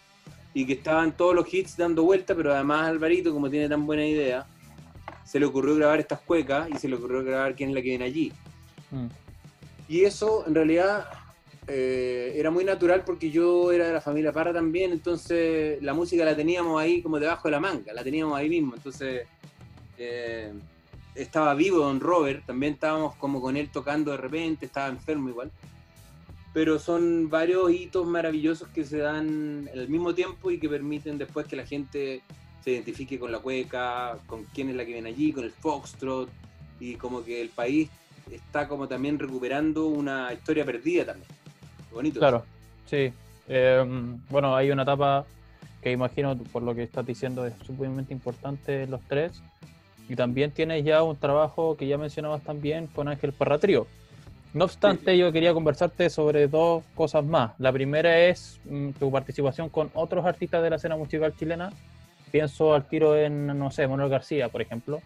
y que estaban todos los hits dando vuelta, pero además Alvarito, como tiene tan buena idea, se le ocurrió grabar estas cuecas y se le ocurrió grabar quién es la que viene allí. Mm. Y eso en realidad eh, era muy natural porque yo era de la familia Parra también, entonces la música la teníamos ahí como debajo de la manga, la teníamos ahí mismo, entonces eh, estaba vivo Don Robert, también estábamos como con él tocando de repente, estaba enfermo igual, pero son varios hitos maravillosos que se dan al mismo tiempo y que permiten después que la gente se identifique con la cueca, con quién es la que viene allí, con el foxtrot, y como que el país está como también recuperando una historia perdida también. Bonito. Claro, sí. Eh, bueno, hay una etapa que imagino, por lo que estás diciendo, es sumamente importante los tres. Y también tienes ya un trabajo que ya mencionabas también con Ángel Parratrío. No obstante, yo quería conversarte sobre dos cosas más. La primera es mm, tu participación con otros artistas de la escena musical chilena. Pienso al tiro en, no sé, Manuel García, por ejemplo.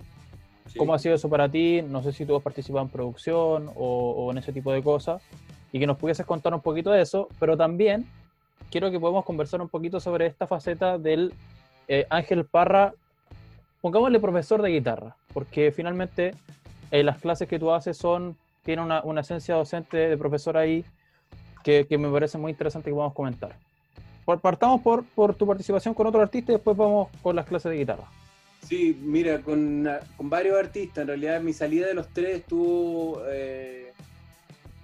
Sí. ¿Cómo ha sido eso para ti? No sé si tú has participado en producción o, o en ese tipo de cosas. Y que nos pudieses contar un poquito de eso. Pero también quiero que podamos conversar un poquito sobre esta faceta del eh, Ángel Parra, pongámosle profesor de guitarra, porque finalmente eh, las clases que tú haces son, tiene una, una esencia docente de profesor ahí que, que me parece muy interesante que podamos comentar. Partamos por, por tu participación con otro artista y después vamos con las clases de guitarra. Sí, mira, con, con varios artistas, en realidad mi salida de los tres tuvo, eh,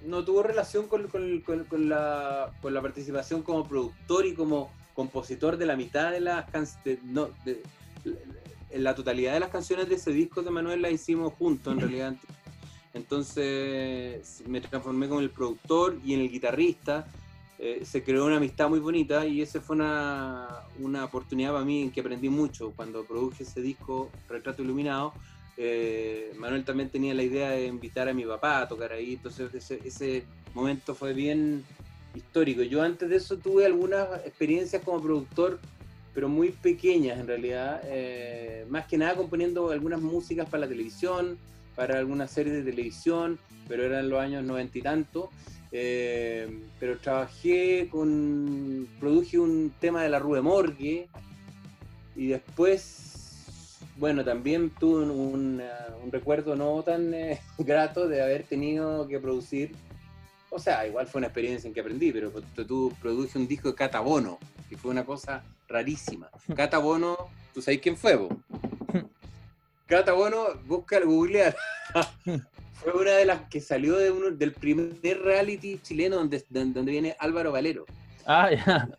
no tuvo relación con, con- con- la, con la participación como productor y como compositor de la mitad de las canciones, la totalidad de las canciones de ese disco de Manuel las hicimos juntos en realidad. Entonces me transformé como el productor y en el guitarrista. Eh, se creó una amistad muy bonita y esa fue una, una oportunidad para mí en que aprendí mucho. Cuando produje ese disco, Retrato Iluminado, eh, Manuel también tenía la idea de invitar a mi papá a tocar ahí, entonces ese, ese momento fue bien histórico. Yo antes de eso tuve algunas experiencias como productor, pero muy pequeñas en realidad, eh, más que nada componiendo algunas músicas para la televisión, para algunas series de televisión, pero eran los años noventa y tanto. Eh, pero trabajé con, produje un tema de la Rue Morgue y después, bueno, también tuve un, un, un recuerdo no tan eh, grato de haber tenido que producir, o sea, igual fue una experiencia en que aprendí, pero tú produje un disco de Catabono, que fue una cosa rarísima. Catabono, ¿tú sabes quién fue? Vos? Catabono, busca el googlear. fue una de las que salió de uno, del primer reality chileno donde, donde viene Álvaro Valero. Ah, ya.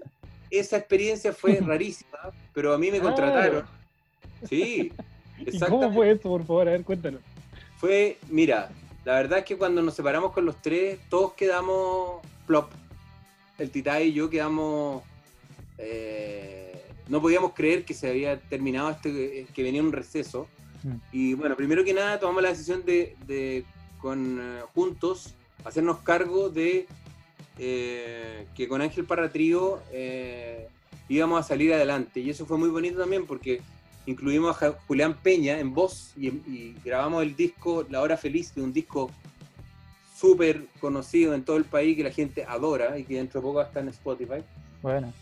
Esa experiencia fue rarísima, pero a mí me contrataron. Sí, ¿Y cómo fue eso, por favor? A ver, cuéntanos. Fue, mira, la verdad es que cuando nos separamos con los tres, todos quedamos plop. El Titá y yo quedamos. Eh, no podíamos creer que se había terminado este, que venía un receso. Y bueno, primero que nada tomamos la decisión de, de con uh, juntos hacernos cargo de eh, que con Ángel Parra Trío eh, íbamos a salir adelante. Y eso fue muy bonito también porque incluimos a Julián Peña en voz y, y grabamos el disco La Hora Feliz, que es un disco súper conocido en todo el país que la gente adora y que dentro de poco está en Spotify. Bueno.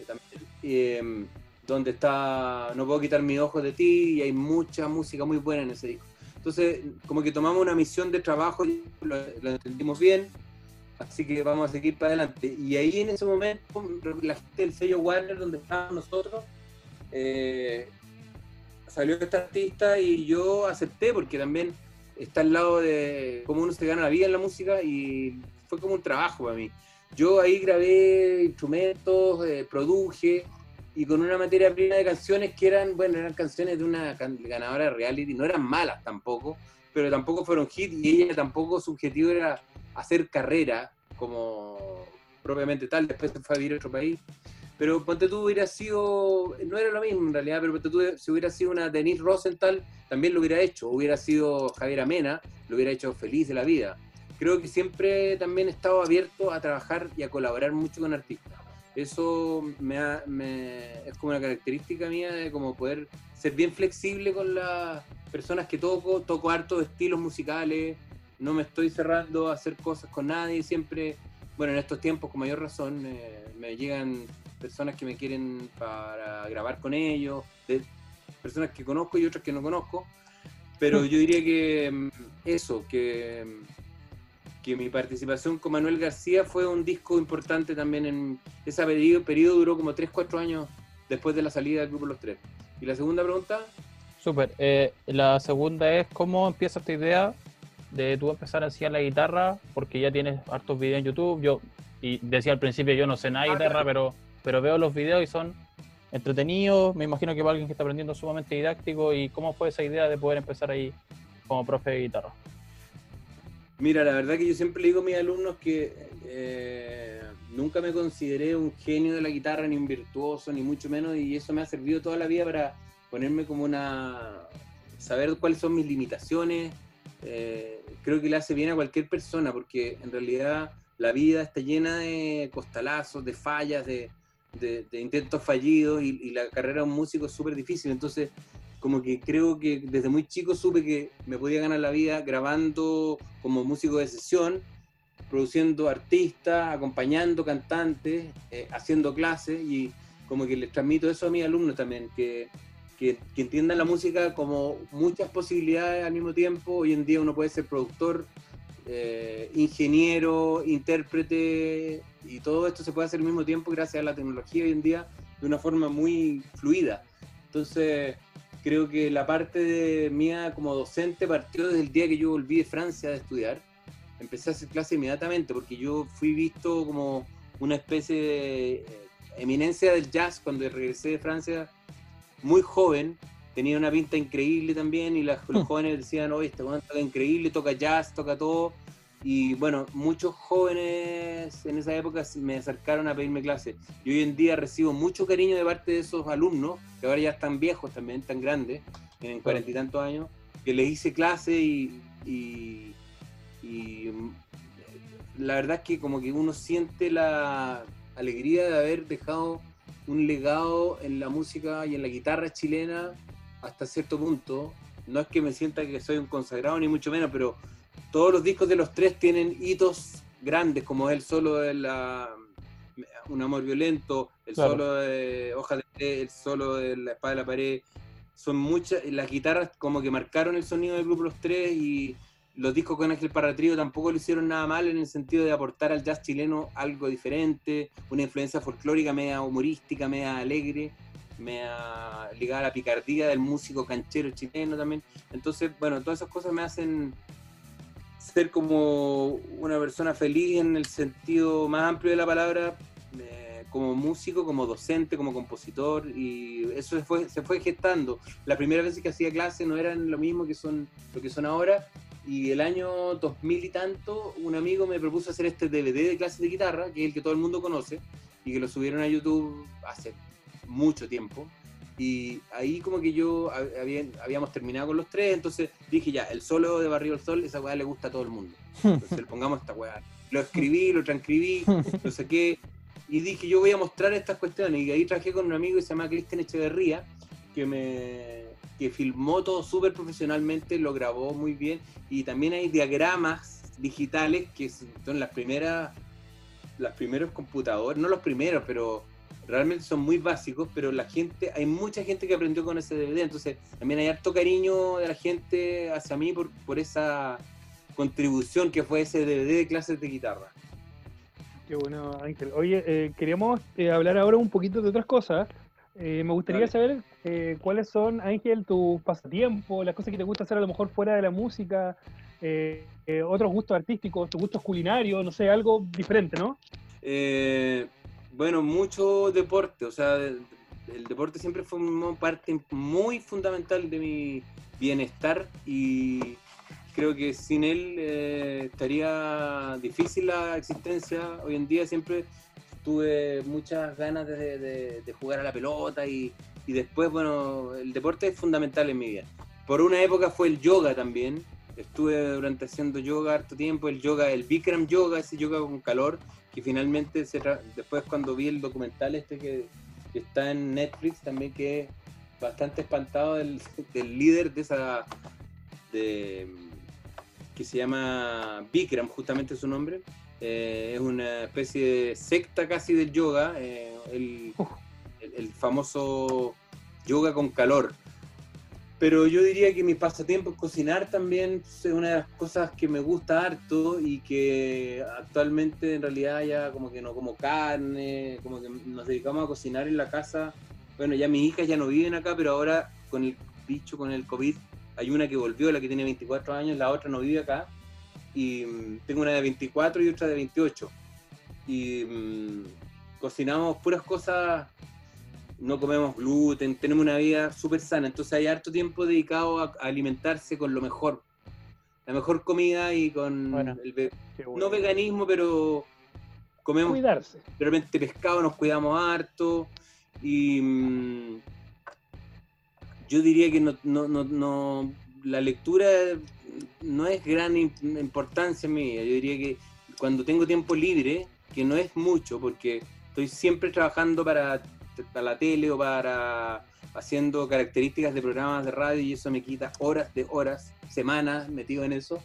Eh, donde está No puedo quitar mis ojos de ti y hay mucha música muy buena en ese disco. Entonces, como que tomamos una misión de trabajo, lo, lo entendimos bien, así que vamos a seguir para adelante. Y ahí en ese momento, la gente del sello Warner, donde estábamos nosotros, eh, salió este artista y yo acepté porque también está al lado de cómo uno se gana la vida en la música y fue como un trabajo para mí. Yo ahí grabé instrumentos, eh, produje y con una materia prima de canciones que eran, bueno, eran canciones de una ganadora de reality, no eran malas tampoco, pero tampoco fueron hit y ella tampoco su objetivo era hacer carrera como propiamente tal, después se fue a vivir a otro país. Pero Ponte tú hubiera sido, no era lo mismo en realidad, pero Ponte tú si hubiera sido una Denise Rosenthal, también lo hubiera hecho, hubiera sido Javier Amena, lo hubiera hecho feliz de la vida. Creo que siempre también he estado abierto a trabajar y a colaborar mucho con artistas. Eso me, ha, me, es como una característica mía de como poder ser bien flexible con las personas que toco, toco harto de estilos musicales, no me estoy cerrando a hacer cosas con nadie, siempre, bueno, en estos tiempos con mayor razón eh, me llegan personas que me quieren para grabar con ellos, de personas que conozco y otras que no conozco, pero yo diría que eso, que que mi participación con Manuel García fue un disco importante también en ese periodo, periodo duró como 3, 4 años después de la salida del grupo Los Tres. ¿Y la segunda pregunta? Súper. Eh, la segunda es, ¿cómo empieza esta idea de tú empezar a hacer la guitarra? Porque ya tienes hartos videos en YouTube. Yo, y decía al principio, yo no sé nada de guitarra, pero, pero veo los videos y son entretenidos. Me imagino que para alguien que está aprendiendo sumamente didáctico. ¿Y cómo fue esa idea de poder empezar ahí como profe de guitarra? Mira, la verdad que yo siempre le digo a mis alumnos que eh, nunca me consideré un genio de la guitarra, ni un virtuoso, ni mucho menos, y eso me ha servido toda la vida para ponerme como una... saber cuáles son mis limitaciones. Eh, creo que le hace bien a cualquier persona, porque en realidad la vida está llena de costalazos, de fallas, de, intentos fallidos, y, y, la carrera de un músico es súper difícil. Entonces, como que creo que desde muy chico supe que me podía ganar la vida grabando como músico de sesión, produciendo artistas, acompañando cantantes, eh, haciendo clases y como que les transmito eso a mis alumnos también, que, que, entiendan la música como muchas posibilidades al mismo tiempo. Hoy en día uno puede ser productor, eh, ingeniero, intérprete y todo esto se puede hacer al mismo tiempo gracias a la tecnología hoy en día de una forma muy fluida. Entonces, creo que la parte de mía como docente partió desde el día que yo volví de Francia de estudiar. Empecé a hacer clase inmediatamente porque yo fui visto como una especie de eh, eminencia del jazz cuando regresé de Francia, muy joven, tenía una pinta increíble también y los hmm. jóvenes decían, oye, este momento toca increíble, toca jazz, toca todo. Y bueno, muchos jóvenes en esa época me acercaron a pedirme clases. Y hoy en día recibo mucho cariño de parte de esos alumnos, que ahora ya están viejos también, tan grandes, tienen cuarenta y tantos años, que les hice clase y, y, la verdad es que como que uno siente la alegría de haber dejado un legado en la música y en la guitarra chilena hasta cierto punto. No es que me sienta que soy un consagrado ni mucho menos, pero todos los discos de los tres tienen hitos grandes, como el solo de la Un amor violento, el solo de Hoja de Té, el solo de La espada de la pared. Son muchas, las guitarras como que marcaron el sonido del grupo Los Tres y los discos con Ángel Parratrío tampoco lo hicieron nada mal en el sentido de aportar al jazz chileno algo diferente, una influencia folclórica media humorística, media alegre, media ligada a la picardía del músico canchero chileno también. Entonces, bueno, todas esas cosas me hacen ser como una persona feliz en el sentido más amplio de la palabra, eh, como músico, como docente, como compositor, y eso se fue, se fue gestando. La primera vez que hacía clase no eran lo mismo que son lo que son ahora, y el año 2000 y tanto, un amigo me propuso hacer este DVD de clases de guitarra, que es el que todo el mundo conoce, y que lo subieron a YouTube hace mucho tiempo. Y ahí como que yo habíamos terminado con los tres, entonces dije ya, el solo de Barrio del Sol, esa weá le gusta a todo el mundo. Entonces le pongamos esta weá. Lo escribí, lo transcribí, lo saqué y dije yo voy a mostrar estas cuestiones. Y ahí traje con un amigo que se llama Cristian Echeverría, que me que filmó todo súper profesionalmente, lo grabó muy bien y también hay diagramas digitales que son las primeras, los primeros computadores, no los primeros, pero realmente son muy básicos, pero la gente, hay mucha gente que aprendió con ese DVD, entonces también hay harto cariño de la gente hacia mí por, por esa contribución que fue ese DVD de clases de guitarra. Qué bueno, Ángel. Oye, eh, queríamos eh, hablar ahora un poquito de otras cosas. Eh, me gustaría saber cuáles son, Ángel, tus pasatiempos, las cosas que te gusta hacer a lo mejor fuera de la música, otros gustos artísticos, tus gustos culinarios, no sé, algo diferente, ¿no? Bueno, mucho deporte, o sea, el, deporte siempre una parte muy fundamental de mi bienestar y creo que sin él eh, estaría difícil la existencia. Hoy en día siempre tuve muchas ganas de, jugar a la pelota y, y, después, bueno, el deporte es fundamental en mi vida. Por una época fue el yoga también. Estuve durante haciendo yoga harto tiempo, el yoga, el Bikram yoga, ese yoga con calor, que finalmente se después cuando vi el documental este que, está en Netflix también que bastante espantado del, líder de esa de, que se llama Bikram justamente su nombre eh, es una especie de secta casi del yoga eh, el, famoso yoga con calor Pero yo diría que mi pasatiempo es cocinar también, es una de las cosas que me gusta harto y que actualmente en realidad ya como que no como carne, como que nos dedicamos a cocinar en la casa. Bueno, ya mis hijas ya no viven acá, pero ahora con el bicho, con el COVID, hay una que volvió, la que tiene 24 años, la otra no vive acá. Y mm, tengo una de 24 y otra de 28. Y mm, cocinamos puras cosas no comemos gluten, tenemos una vida súper sana, entonces hay harto tiempo dedicado a, alimentarse con lo mejor, la mejor comida y con el no veganismo, pero comemos Cuidarse. realmente pescado, nos cuidamos harto. Y mm, yo diría que no, no, no, la lectura no es gran importancia mía, yo diría que cuando tengo tiempo libre, que no es mucho, porque estoy siempre trabajando para para la tele o para haciendo características de programas de radio y eso me quita horas de horas, semanas metido en eso.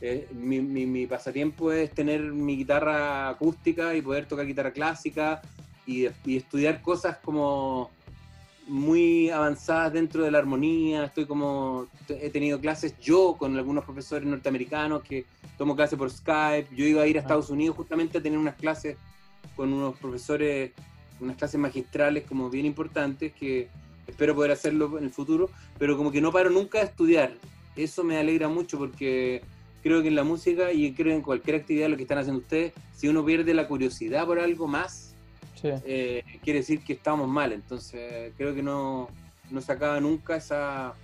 Eh, mi, mi, pasatiempo es tener mi guitarra acústica y poder tocar guitarra clásica y, y, estudiar cosas como muy avanzadas dentro de la armonía. Estoy como he tenido clases yo con algunos profesores norteamericanos que tomo clases por Skype. Yo iba a ir a ah. Estados Unidos justamente a tener unas clases con unos profesores unas clases magistrales como bien importantes que espero poder hacerlo en el futuro, pero como que no paro nunca de estudiar. Eso me alegra mucho porque creo que en la música y creo en cualquier actividad lo que están haciendo ustedes, si uno pierde la curiosidad por algo más, eh, quiere decir que estamos mal. Entonces creo que no, no se acaba nunca esa,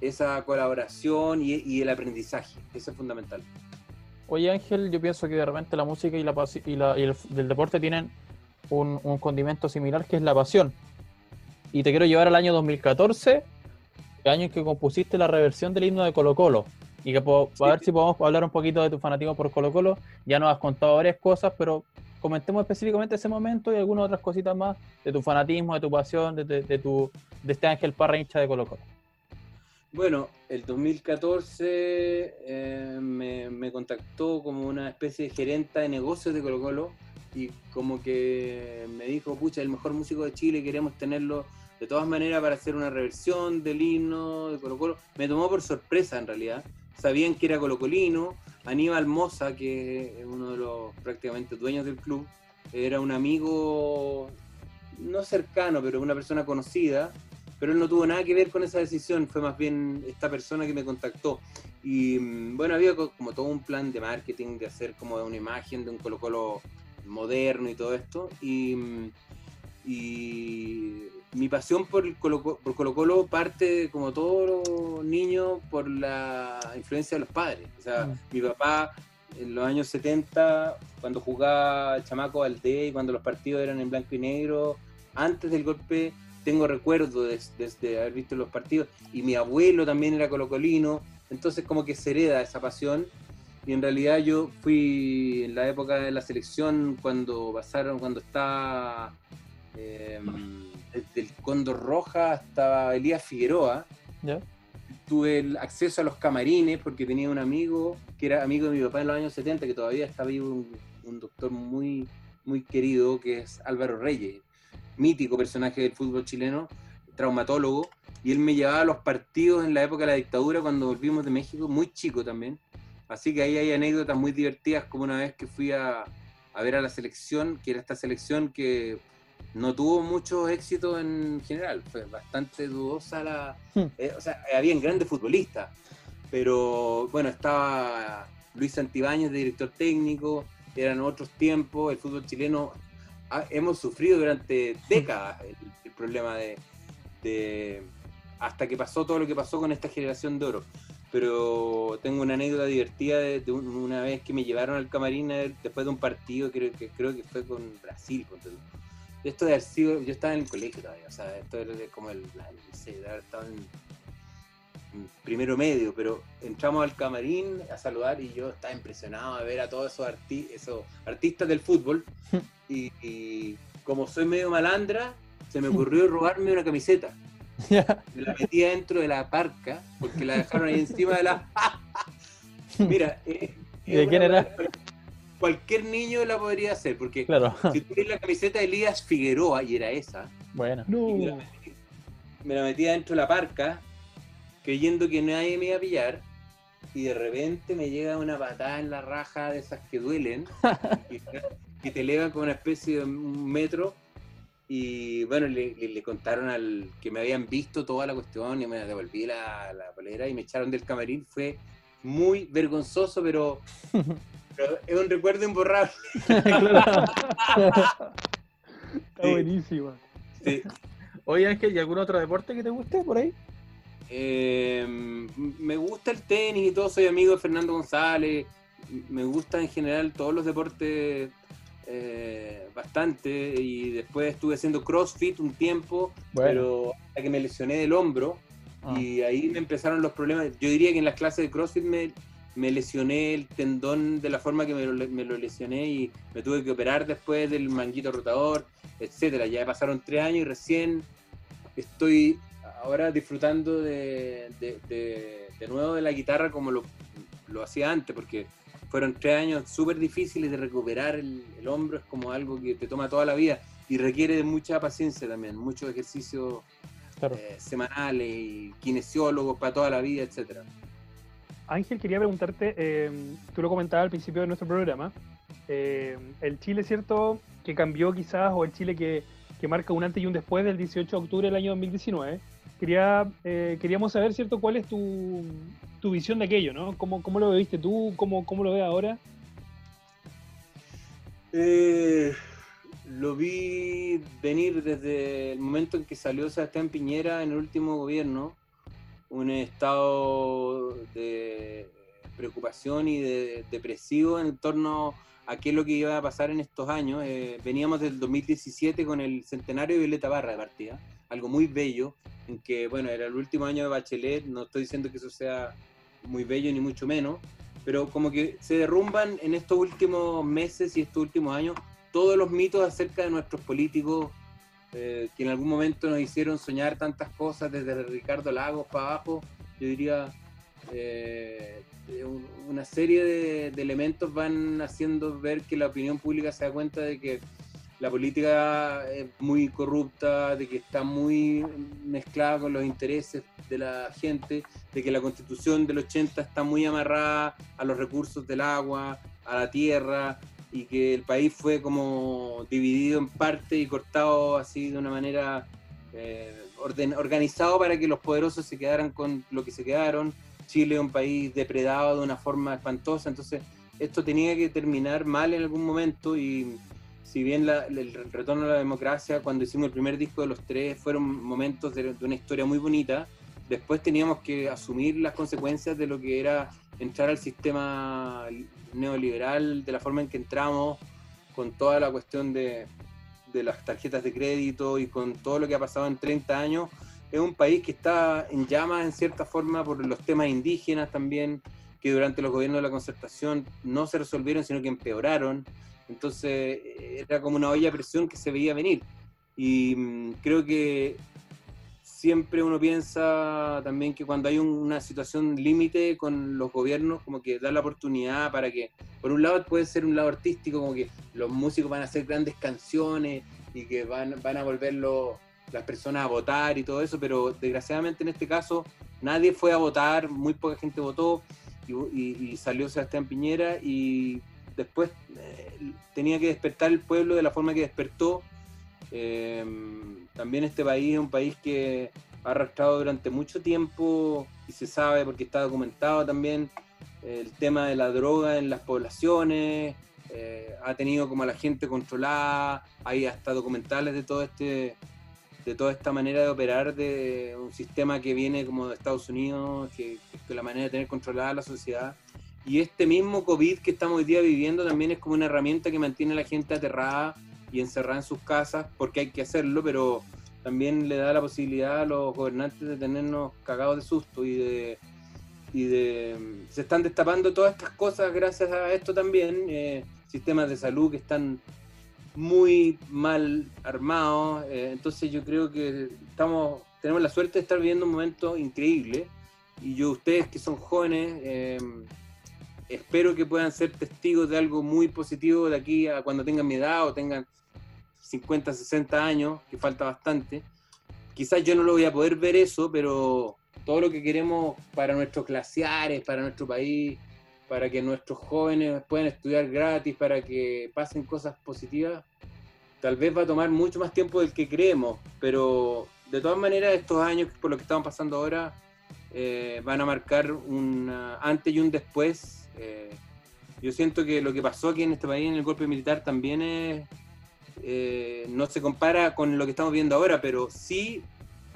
esa colaboración y, el aprendizaje. Eso es fundamental. Oye Ángel, yo pienso que de repente la música y, la, y, la, y el del deporte tienen un, condimento similar que es la pasión. Y te quiero llevar al año 2014, el año en que compusiste la reversión del himno de Colo Colo. Y que a ver si podemos hablar un poquito de tu fanatismo por Colo Colo. Ya nos has contado varias cosas, pero comentemos específicamente ese momento y algunas otras cositas más de tu fanatismo, de tu pasión, de, de, tu, de este Ángel Parra hincha de Colo Colo. Bueno, el 2014 eh, me, me, contactó como una especie de gerente de negocios de Colo Colo y como que me dijo, pucha, el mejor músico de Chile, queremos tenerlo de todas maneras para hacer una reversión del himno de Colo Colo. Me tomó por sorpresa en realidad. Sabían que era colocolino. Aníbal Moza, que es uno de los prácticamente dueños del club, era un amigo no cercano, pero una persona conocida. Pero él no tuvo nada que ver con esa decisión, fue más bien esta persona que me contactó. Y mm, bueno, había como todo un plan de marketing, de hacer como una imagen de un Colo Colo moderno y todo esto. Y, mi pasión por Colo, por Colo Colo parte, como todos los niños, por la influencia de los padres. O sea, mm. mi papá en los años 70, cuando jugaba chamaco al D y cuando los partidos eran en blanco y negro, antes del golpe, tengo recuerdos desde haber visto los partidos. Y mi abuelo también era colocolino, entonces como que se hereda esa pasión y en realidad yo fui en la época de la selección cuando pasaron, cuando estaba eh, desde el Condor Roja hasta Elías Figueroa. Tuve el acceso a los camarines porque tenía un amigo que era amigo de mi papá en los años 70, que todavía está vivo, un, doctor muy, muy querido, que es Álvaro Reyes, mítico personaje del fútbol chileno, traumatólogo, y él me llevaba a los partidos en la época de la dictadura cuando volvimos de México, muy chico también Así que ahí hay anécdotas muy divertidas, como una vez que fui a, ver a la selección, que era esta selección que no tuvo mucho éxito en general, fue bastante dudosa la... Hmm. Eh, o sea, habían grandes futbolistas, pero bueno, estaba Luis Santibáñez de director técnico, eran otros tiempos, el fútbol chileno, hemos sufrido durante décadas el, problema de, hasta que pasó todo lo que pasó con esta generación de oro pero tengo una anécdota divertida de, una vez que me llevaron al camarín después de un partido, creo que creo que fue con Brasil. esto de haber sido, yo estaba en el colegio todavía, o sea, esto era como el, de estado en, primero medio, pero entramos al camarín a saludar y yo estaba impresionado de ver a todos esos, esos artistas del fútbol y, y como soy medio malandra, se me ocurrió robarme una camiseta. Me la metí dentro de la parca porque la dejaron ahí encima de la. Mira, eh, ¿de quién era? Cualquier niño la podría hacer, porque si tú la camiseta de Elías Figueroa y era esa, bueno. me, la metí, dentro de la parca, creyendo que nadie me iba a pillar y de repente me llega una patada en la raja de esas que duelen y, y te elevan con una especie de un metro y bueno, le, le- le contaron al que me habían visto toda la cuestión y me devolví la, la polera y me echaron del camarín. Fue muy vergonzoso, pero, pero es un recuerdo imborrable. Claro. Está Sí. buenísima. Sí. Oye, Ángel, ¿y algún otro deporte que te guste por ahí? Eh, me gusta el tenis y todo, soy amigo de Fernando González. Me gusta en general todos los deportes eh, bastante. Y después estuve haciendo CrossFit un tiempo, pero hasta que me lesioné del hombro. Ah. Y ahí me empezaron los problemas. Yo diría que en las clases de CrossFit me, me lesioné el tendón de la forma que me lo, me lo lesioné y me tuve que operar después del manguito rotador, etcétera. Ya pasaron tres años y recién estoy ahora disfrutando de, de- de- de nuevo de la guitarra como lo, lo hacía antes, porque fueron tres años súper difíciles de recuperar el, el hombro, es como algo que te toma toda la vida y requiere de mucha paciencia también, muchos ejercicios Claro. eh, semanales y kinesiólogos para toda la vida, etcétera. Ángel, quería preguntarte, eh, tú lo comentabas al principio de nuestro programa, eh, el Chile, ¿cierto? Que cambió quizás, o el Chile que, que marca un antes y un después del 18 de octubre del año 2019. Quería, eh, queríamos saber, ¿cierto? ¿Cuál es tu, visión de aquello, ¿no? ¿Cómo, lo viste tú? ¿Cómo, cómo lo ves ahora? Eh, lo vi venir desde el momento en que salió Sebastián Piñera en el último gobierno, un estado de preocupación y de depresivo en torno a qué es lo que iba a pasar en estos años. Eh, veníamos del 2017 con el centenario de Violeta Barra de partida, algo muy bello, en que, bueno, era el último año de Bachelet, no estoy diciendo que eso sea muy bello ni mucho menos, pero como que se derrumban en estos últimos meses y estos últimos años todos los mitos acerca de nuestros políticos eh, que en algún momento nos hicieron soñar tantas cosas, desde Ricardo Lagos para abajo, yo diría, eh, un- una serie de, de elementos van haciendo ver que la opinión pública se da cuenta de que la política es muy corrupta, de que está muy mezclada con los intereses de la gente, de que la constitución del 80 está muy amarrada a los recursos del agua, a la tierra, y que el país fue como dividido en parte y cortado así de una manera eh, orden- organizado para que los poderosos se quedaran con lo que se quedaron. Chile es un país depredado de una forma espantosa, entonces esto tenía que terminar mal en algún momento y si bien el retorno a la democracia, cuando hicimos el primer disco de los tres, fueron momentos de, de una historia muy bonita, después teníamos que asumir las consecuencias de lo que era entrar al sistema neoliberal, de la forma en que entramos, con toda la cuestión de, de las tarjetas de crédito y con todo lo que ha pasado en 30 años. Es un país que está en llamas en cierta forma por los temas indígenas también, que durante los gobiernos de la concertación no se resolvieron, sino que empeoraron. Entonces era como una olla a presión que se veía venir. Y mm, creo que siempre uno piensa también que cuando hay un- una situación límite con los gobiernos, como que da la oportunidad para que, por un lado puede ser un lado artístico, como que los músicos van a hacer grandes canciones y que van, van a volver las personas a votar y todo eso, pero desgraciadamente en este caso nadie fue a votar, muy poca gente votó y- y salió Sebastián Piñera y después eh, tenía que despertar el pueblo de la forma que despertó. Eh, también este país es un país que ha arrastrado durante mucho tiempo y se sabe porque está documentado también el tema de la droga en las poblaciones, eh, ha tenido como a la gente controlada, hay hasta documentales de todo este de toda esta manera de operar de un sistema que viene como de Estados Unidos, que, que la manera de tener controlada la sociedad. Y este mismo COVID que estamos hoy día viviendo también es como una herramienta que mantiene a la gente aterrada y encerrada en sus casas, porque hay que hacerlo, pero también le da la posibilidad a los gobernantes de tenernos cagados de susto y de, y de se están destapando todas estas cosas gracias a esto también, eh, sistemas de salud que están muy mal armados, eh, entonces yo creo que estamos tenemos la suerte de estar viviendo un momento increíble y yo ustedes que son jóvenes eh, espero que puedan ser testigos de algo muy positivo de aquí a cuando tengan mi edad o tengan 50, 60 años, que falta bastante. Quizás yo no lo voy a poder ver eso, pero todo lo que queremos para nuestros glaciares, para nuestro país, para que nuestros jóvenes puedan estudiar gratis, para que pasen cosas positivas, tal vez va a tomar mucho más tiempo del que creemos, pero de todas maneras estos años por lo que estamos pasando ahora eh, van a marcar un antes y un después. Eh, yo siento que lo que pasó aquí en este país en el golpe militar también eh, no se compara con lo que estamos viendo ahora, pero sí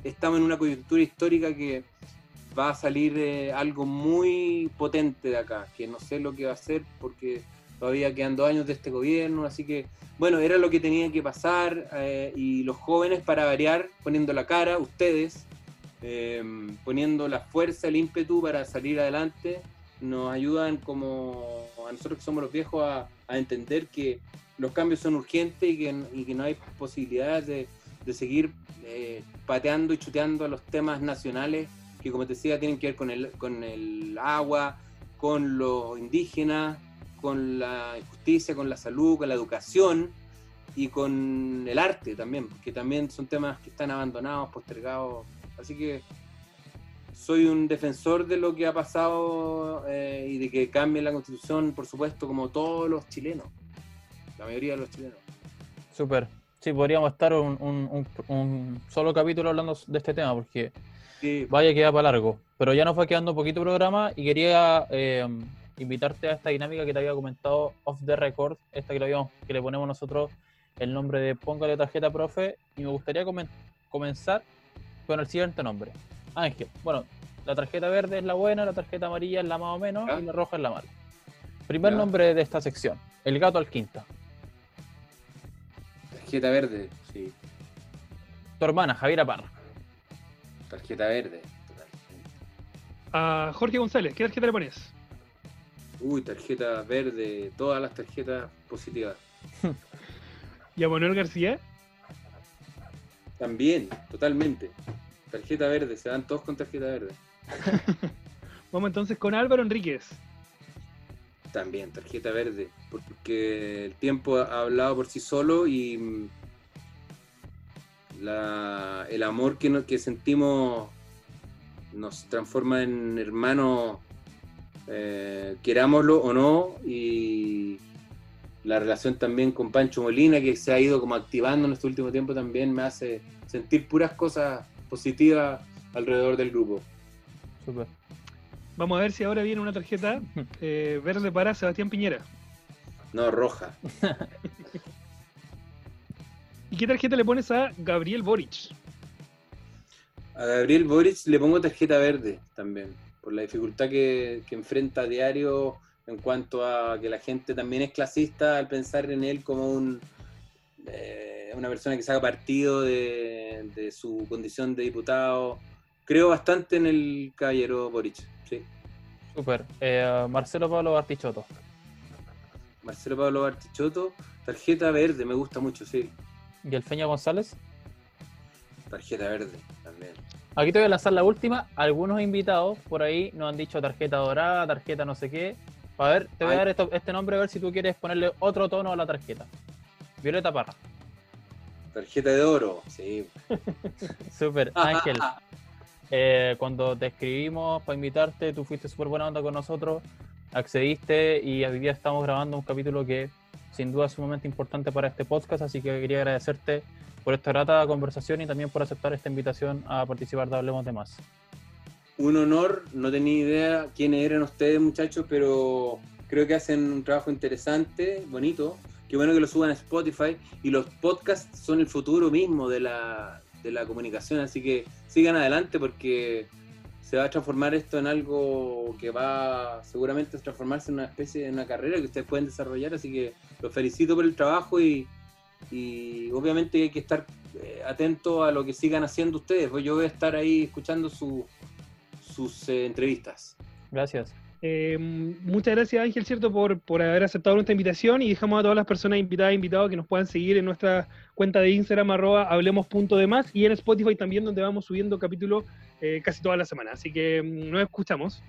estamos en una coyuntura histórica que va a salir algo muy potente de acá, que no sé lo que va a ser porque todavía quedan dos años de este gobierno, así que bueno, era lo que tenía que pasar eh, y los jóvenes para variar, poniendo la cara, ustedes, eh, poniendo la fuerza, el ímpetu para salir adelante, nos ayudan como a nosotros que somos los viejos a, entender que los cambios son urgentes y que, no hay posibilidades de, seguir eh, pateando y chuteando a los temas nacionales que como te decía tienen que ver con el, con el agua, con los indígenas, con la justicia, con la salud, con la educación y con el arte también, que también son temas que están abandonados, postergados. Así que soy un defensor de lo que ha pasado eh, y de que cambie la constitución, por supuesto, como todos los chilenos, la mayoría de los chilenos. Súper. Sí, podríamos estar un, solo capítulo hablando de este tema, porque vaya que va para largo. Pero ya nos fue quedando un poquito programa y quería eh, invitarte a esta dinámica que te había comentado off the record, esta que, lo que le ponemos nosotros el nombre de Póngale tarjeta profe, y me gustaría comenzar con el siguiente nombre. Ángel. Bueno, la tarjeta verde es la buena, la tarjeta amarilla es la más o menos, y la roja es la mala. Primer nombre de esta sección, el gato al quinta. Tarjeta verde, sí. Tu hermana, Javiera Parra. Tarjeta verde. A Jorge González, ¿qué tarjeta le pones? Uy, tarjeta verde, todas las tarjetas positivas. ¿Y a Manuel García? También, totalmente. Tarjeta verde, se dan todos con tarjeta verde. Vamos entonces con Álvaro Enríquez. También, tarjeta verde, porque el tiempo ha hablado por sí solo y mm, el amor que, que sentimos nos transforma en hermanos eh, querámoslo o no, y la relación también con Pancho Molina, que se ha ido como activando en este último tiempo, también me hace sentir puras cosas positivas alrededor del grupo. Vamos a ver si ahora viene una tarjeta eh, verde para Sebastián Piñera. No, roja. ¿Y qué tarjeta le pones a Gabriel Boric? A Gabriel Boric le pongo tarjeta verde también por la dificultad que, enfrenta a diario en cuanto a que la gente también es clasista al pensar en él como un, eh, una persona que saca partido de, su condición de diputado. Creo bastante en el caballero Boric, sí. Super. Eh, Marcelo Pablo Bartichotto. Marcelo Pablo Bartichotto, tarjeta verde, me gusta mucho, sí. ¿Y el Feña González? Tarjeta verde, también. Aquí te voy a lanzar la última. Algunos invitados por ahí nos han dicho tarjeta dorada, tarjeta no sé qué. A ver, te voy a dar este nombre a ver si tú quieres ponerle otro tono a la tarjeta. Violeta Parra. Tarjeta de oro, sí. Súper, Ángel. Eh, cuando te escribimos para invitarte, tú fuiste súper buena onda con nosotros, accediste y hoy día estamos grabando un capítulo que sin duda es sumamente importante para este podcast, así que quería agradecerte por esta grata conversación y también por aceptar esta invitación a participar de Hablemos de Más. Un honor, no tenía idea quiénes eran ustedes muchachos, pero creo que hacen un trabajo interesante, bonito. Qué bueno que lo suban a Spotify y los podcasts son el futuro mismo de la, de la comunicación, así que sigan adelante porque se va a transformar esto en algo que va seguramente a transformarse en una especie de una carrera que ustedes pueden desarrollar, así que los felicito por el trabajo y, y obviamente hay que estar eh, atento a lo que sigan haciendo ustedes. Pues yo voy a estar ahí escuchando sus eh, entrevistas. Gracias. Eh, muchas gracias Ángel, cierto, por, por haber aceptado nuestra invitación y dejamos a todas las personas invitadas e invitados que nos puedan seguir en nuestra cuenta de Instagram arroba hablemos.demás y en Spotify también donde vamos subiendo capítulos casi toda la semana. Así que mm, nos escuchamos.